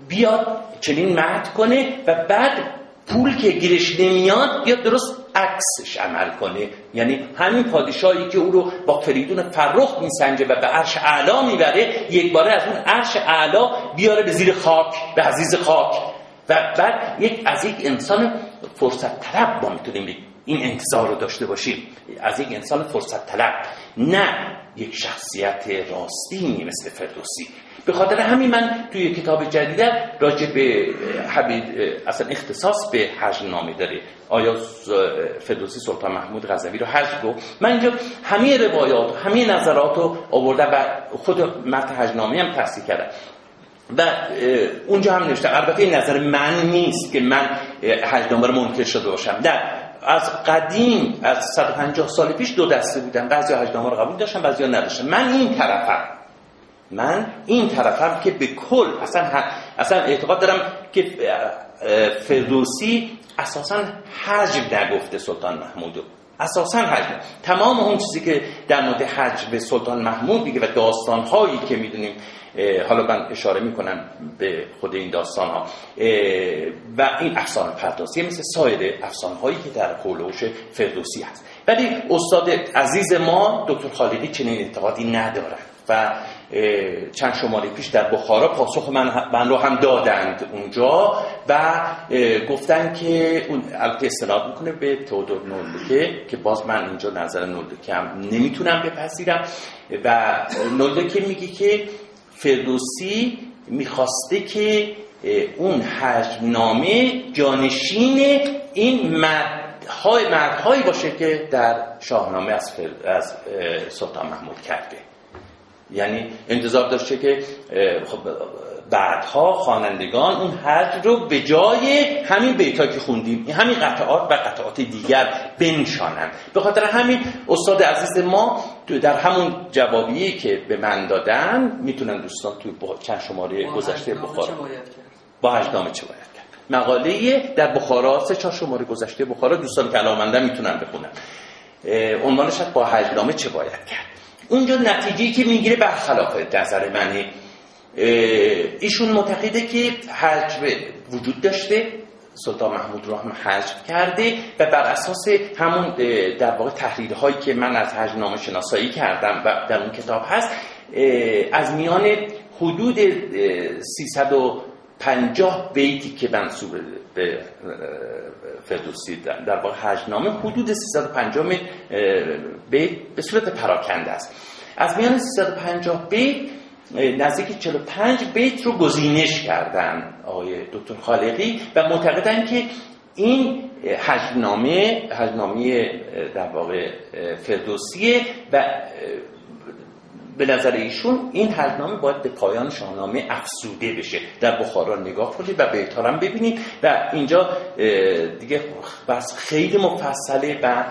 بیاد چنین مد کنه و بعد پول که گیرش نمیاد بیاد درست عکسش عمل کنه. یعنی همین پادشاهی که او رو با فریدون فرخ میسنجه و به عرش اعلا می‌بره یک باره از اون عرش اعلا بیاره به زیر خاک به عزیز خاک. و بعد یک از یک انسان فرصت طلب ما می‌تونیم این انتظار رو داشته باشیم. از یک انسان فرصت طلب نه یک شخصیت راستی مثل فردوسی. به خاطر همین من توی کتاب جدید راجع به حبید اصلا اختصاص به حج نامی داره. آیا فردوسی سلطان محمود غزنوی رو حج گفت؟ من اینجا همه روایات همه نظرات رو آوردم و خود متن حج هم تحصیل کردم. و اونجا هم نوشته البته این نظر من نیست که من حجنامه رو منکر شده باشم. نه از قدیم از 150 سال پیش دو دسته بودن. بعضی حجنامه رو قبول داشتن بعضی نداشتن. من این طرفم. من این طرفم که به کل اصلا اصلا اعتقاد دارم که فردوسی اساسا حجم نگفته سلطان محمودو اساسا حج تمام اون چیزی که در مورد حج به سلطان محمود میگه و داستان هایی که می‌دونیم حالا من اشاره می‌کنم به خود این داستان ها و این افسانه پردازی مثل سایر افسانه هایی که در قولوش فردوسی هست. ولی استاد عزیز ما دکتر خالدی چنین اعتقادی ندارن و چند شماره پیش در بخارا پاسخ من, من رو هم دادند اونجا و گفتن که اون البته استناد می‌کنه به تودور نولدکه که باز من اینجا نظر نولدکه هم نمی‌تونم بپذیرم و نولدکه میگه که فردوسی می‌خواسته که اون حجمنامه جانشین این مردهای مردهایی باشه که در شاهنامه از, از سلطان محمود کرده. یعنی انتظار داشته که خب بعدها خوانندگان اون حج رو به جای همین بیتا که خوندیم همین قطعات و قطعات دیگر بنشانند. به خاطر همین استاد عزیز ما در همون جوابیه که به من دادن می‌تونن دوستان توی چند شماره گذشته بخارا با هجنامه چه باید کرد؟ مقاله در بخارا سه چهار شماره گذشته بخارا دوستان که علاقمندن می‌تونن بخونن. عنوانش با هجنامه چه باید کرد؟ اونجا نتیجه که می‌گیره برخلاف نظر منه. ایشون معتقده که حجب وجود داشته. سلطان محمود رو هم حجب کرده و بر اساس همون در واقع تحلیل هایی که من از حجب نامه شناسایی کردم و در اون کتاب هست از میان حدود 350 بیتی که منصوب به فردوسی در واقع حجنامه حدود 350 بیت به صورت پراکنده است. از میان 350 بیت نزدیک 45 بیت رو گزینش کردن آقای دکتر خالقی و معتقدن که این حجنامه حجنامه در واقع فردوسیه و به نظر ایشون این هرنامه باید به پایان شاهنامه افسوده بشه. در بخارا نگاه کنید و بهترم ببینید. و اینجا دیگه بس خیلی مفصله و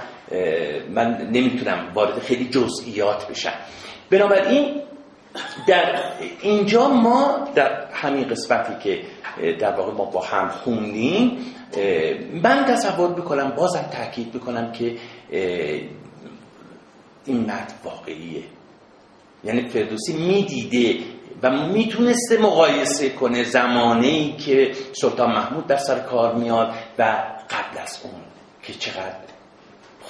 من نمی‌تونم وارد خیلی جزئیات بشم. بنابراین در اینجا ما در همین قسمتی که در واقع ما با هم خوندیم من تصور می‌کنم بازم تاکید می‌کنم که این متن واقعیه. یعنی فردوسی می‌دیده و می‌تونسته مقایسه کنه زمانه ای که سلطان محمود در سر کار میاد و قبل از اون که چقدر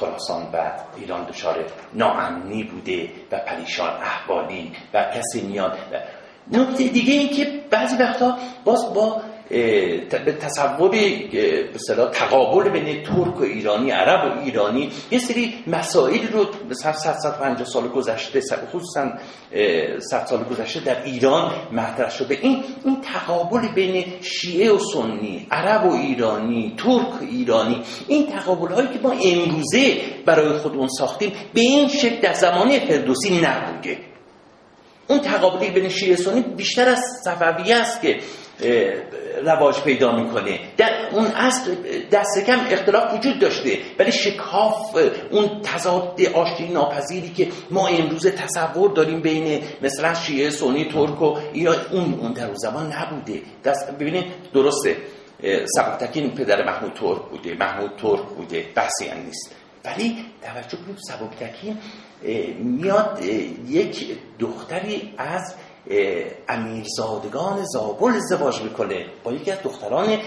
خراسان و ایران دچار ناامنی بوده و پریشان احوالی و کسی میاد نکته دیگه این که بعضی وقتا باز با به تصور به تقابل بین ترک و ایرانی عرب و ایرانی. یه سری مسائل رو مثلا 750 سال گذشته خصوصا 100 سال گذشته در ایران مطرح شده. این این تقابل بین شیعه و سنی عرب و ایرانی ترک و ایرانی این تقابل هایی که ما امروزه برای خودمون ساختیم به این شکل در زمانه فردوسی نبوده. اون تقابلی بین شیعه سنی بیشتر از صفویه است که رواج پیدا می‌کنه. در اون اصل دست کم اختلاف وجود داشته. ولی شکاف اون تضاد آشتی ناپذیری که ما امروز تصور داریم بین مثلا شیعه سنی ترک و ایران اون اون در زمان نبوده. دست ببینید درسته. سبکتکین پدر محمود ترک بوده. محمود ترک بوده. بحثی هم نیست. ولی توجه کنید سبکتکین میاد یک دختری از امیرزادگان زابل ازدواج می‌کنه. با یکی از دختران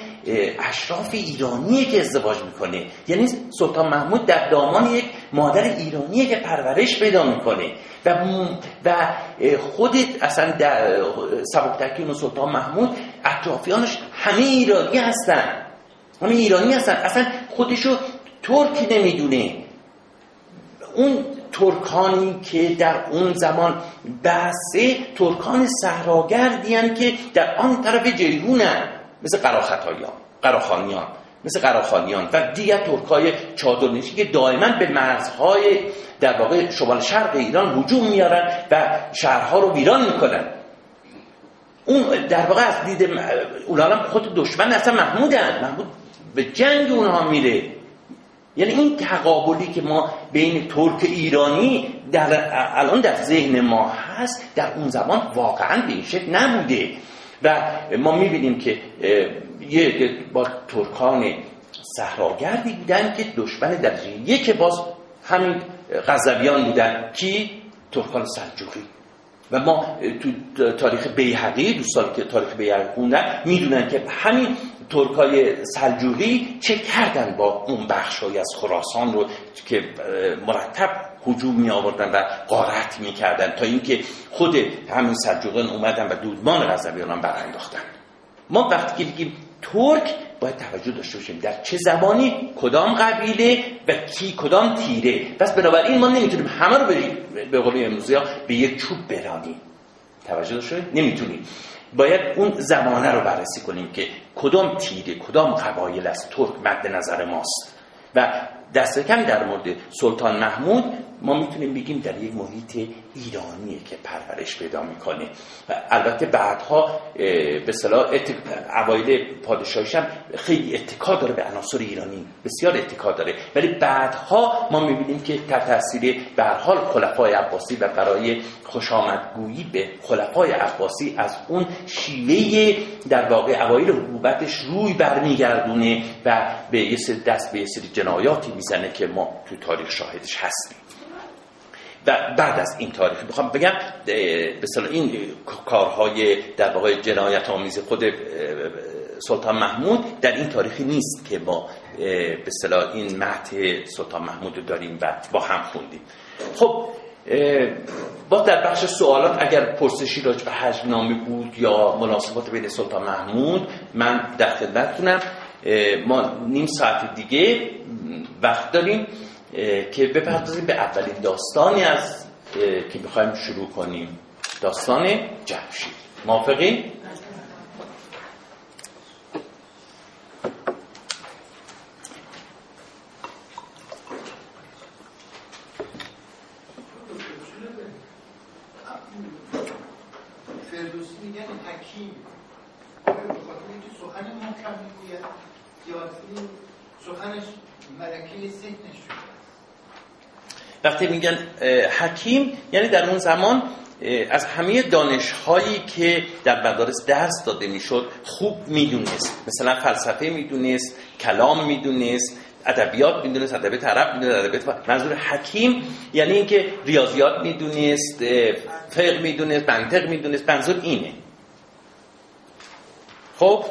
اشراف ایرانی که ازدواج می‌کنه. یعنی سلطان محمود در دامان یک مادر ایرانی که پرورش پیدا می‌کنه. و و خودت اصلا در سبکتکین و سلطان محمود اطرافیانش همه ایرانی هستن. همه ایرانی هستن. اصلا خودشو ترک نمی‌دونه. اون ترکانی که در اون زمان بحثه ترکان صحراگردی که در آن طرف جیهونن مثل قراختایان قراخانیان مثل قراخانیان و دیگر ترکای چادرنشی که دائما به مرزهای در واقع شمال شرق ایران هجوم میارن و شهرها رو ویران می‌کنن اون در واقع از دید اونها خود دشمن اصلا محمودن. محمود به جنگ اونها میره. یعنی این تقابلی که ما بین ترک ایرانی در الان در ذهن ما هست در اون زمان واقعا به این شکل نبوده. و ما می‌بینیم که یه با ترکان صحراگردی بودن که دشمن در یک باز همین غزویان بودن. کی؟ ترکان سلجوقی. و ما تو تاریخ بیهقی دوستانی که تاریخ بیهقی خوندن می‌دونن که همین ترکای سلجوقی چه کردن با اون بخشای از خراسان رو که مرتب هجوم می آوردن و قارت می کردن تا اینکه خود همین سلجوقیان اومدن و دودمان غزویان هم برانداختن ما وقتی که بگیم ترک باید توجه داشته باشیم. در چه زمانی کدام قبیله و کی کدام تیره. پس بنابراین ما نمی‌تونیم همه رو به قول امروزی ها به یک چوب برانیم توجه داشته نمی‌تونیم. باید اون زمانه رو بررسی کنیم که کدام تیره کدام قبایل از ترک مد نظر ماست. و دست کم در مورد سلطان محمود ما می‌تونیم بگیم در یک محیط ایرانیه که پرورش پیدا می‌کنه. و البته بعدها به صلاح اوایل پادشاهیش هم خیلی اتکا داره به عناصر ایرانی بسیار اتکا داره. ولی بعدها ما می‌بینیم که تحت تاثیر به حال خلفای عباسی و برای خوشامدگویی به خلفای عباسی از اون شیوه در واقع اوایل حکومتش روی برمیگردونه و به یه دست به یه سری جنایاتی می‌زنه که ما تو تاریخ شاهدش هستیم. بعد از این تاریخ. می‌خوام بگم به این کارهای در واقع جنایت آمیز خود سلطان محمود در این تاریخی نیست که ما به صلاح این مهد سلطان محمود رو داریم و با هم خوندیم. خب با در بخش سوالات اگر پرسشی راجع به حجم نامی بود یا مناسبات بین سلطان محمود من در خدمتتونم. ما نیم ساعت دیگه وقت داریم. که بپردازیم به اولین داستانی از که می‌خوایم شروع کنیم. داستان جمشید موافقین؟ سخن محکم می‌گوید یا سخنش ملکی ذهنش شده. وقتی میگن حکیم یعنی در اون زمان از همه دانش هایی که در مدارس درس داده می‌شد خوب می‌دونست. مثلا فلسفه می‌دونست کلام می‌دونست ادبیات می‌دونست ادبیات عرب می‌دونست ادبیات منظور حکیم یعنی اینکه ریاضیات می‌دونست فقه می‌دونست منطق می‌دونست منظور اینه. خب؟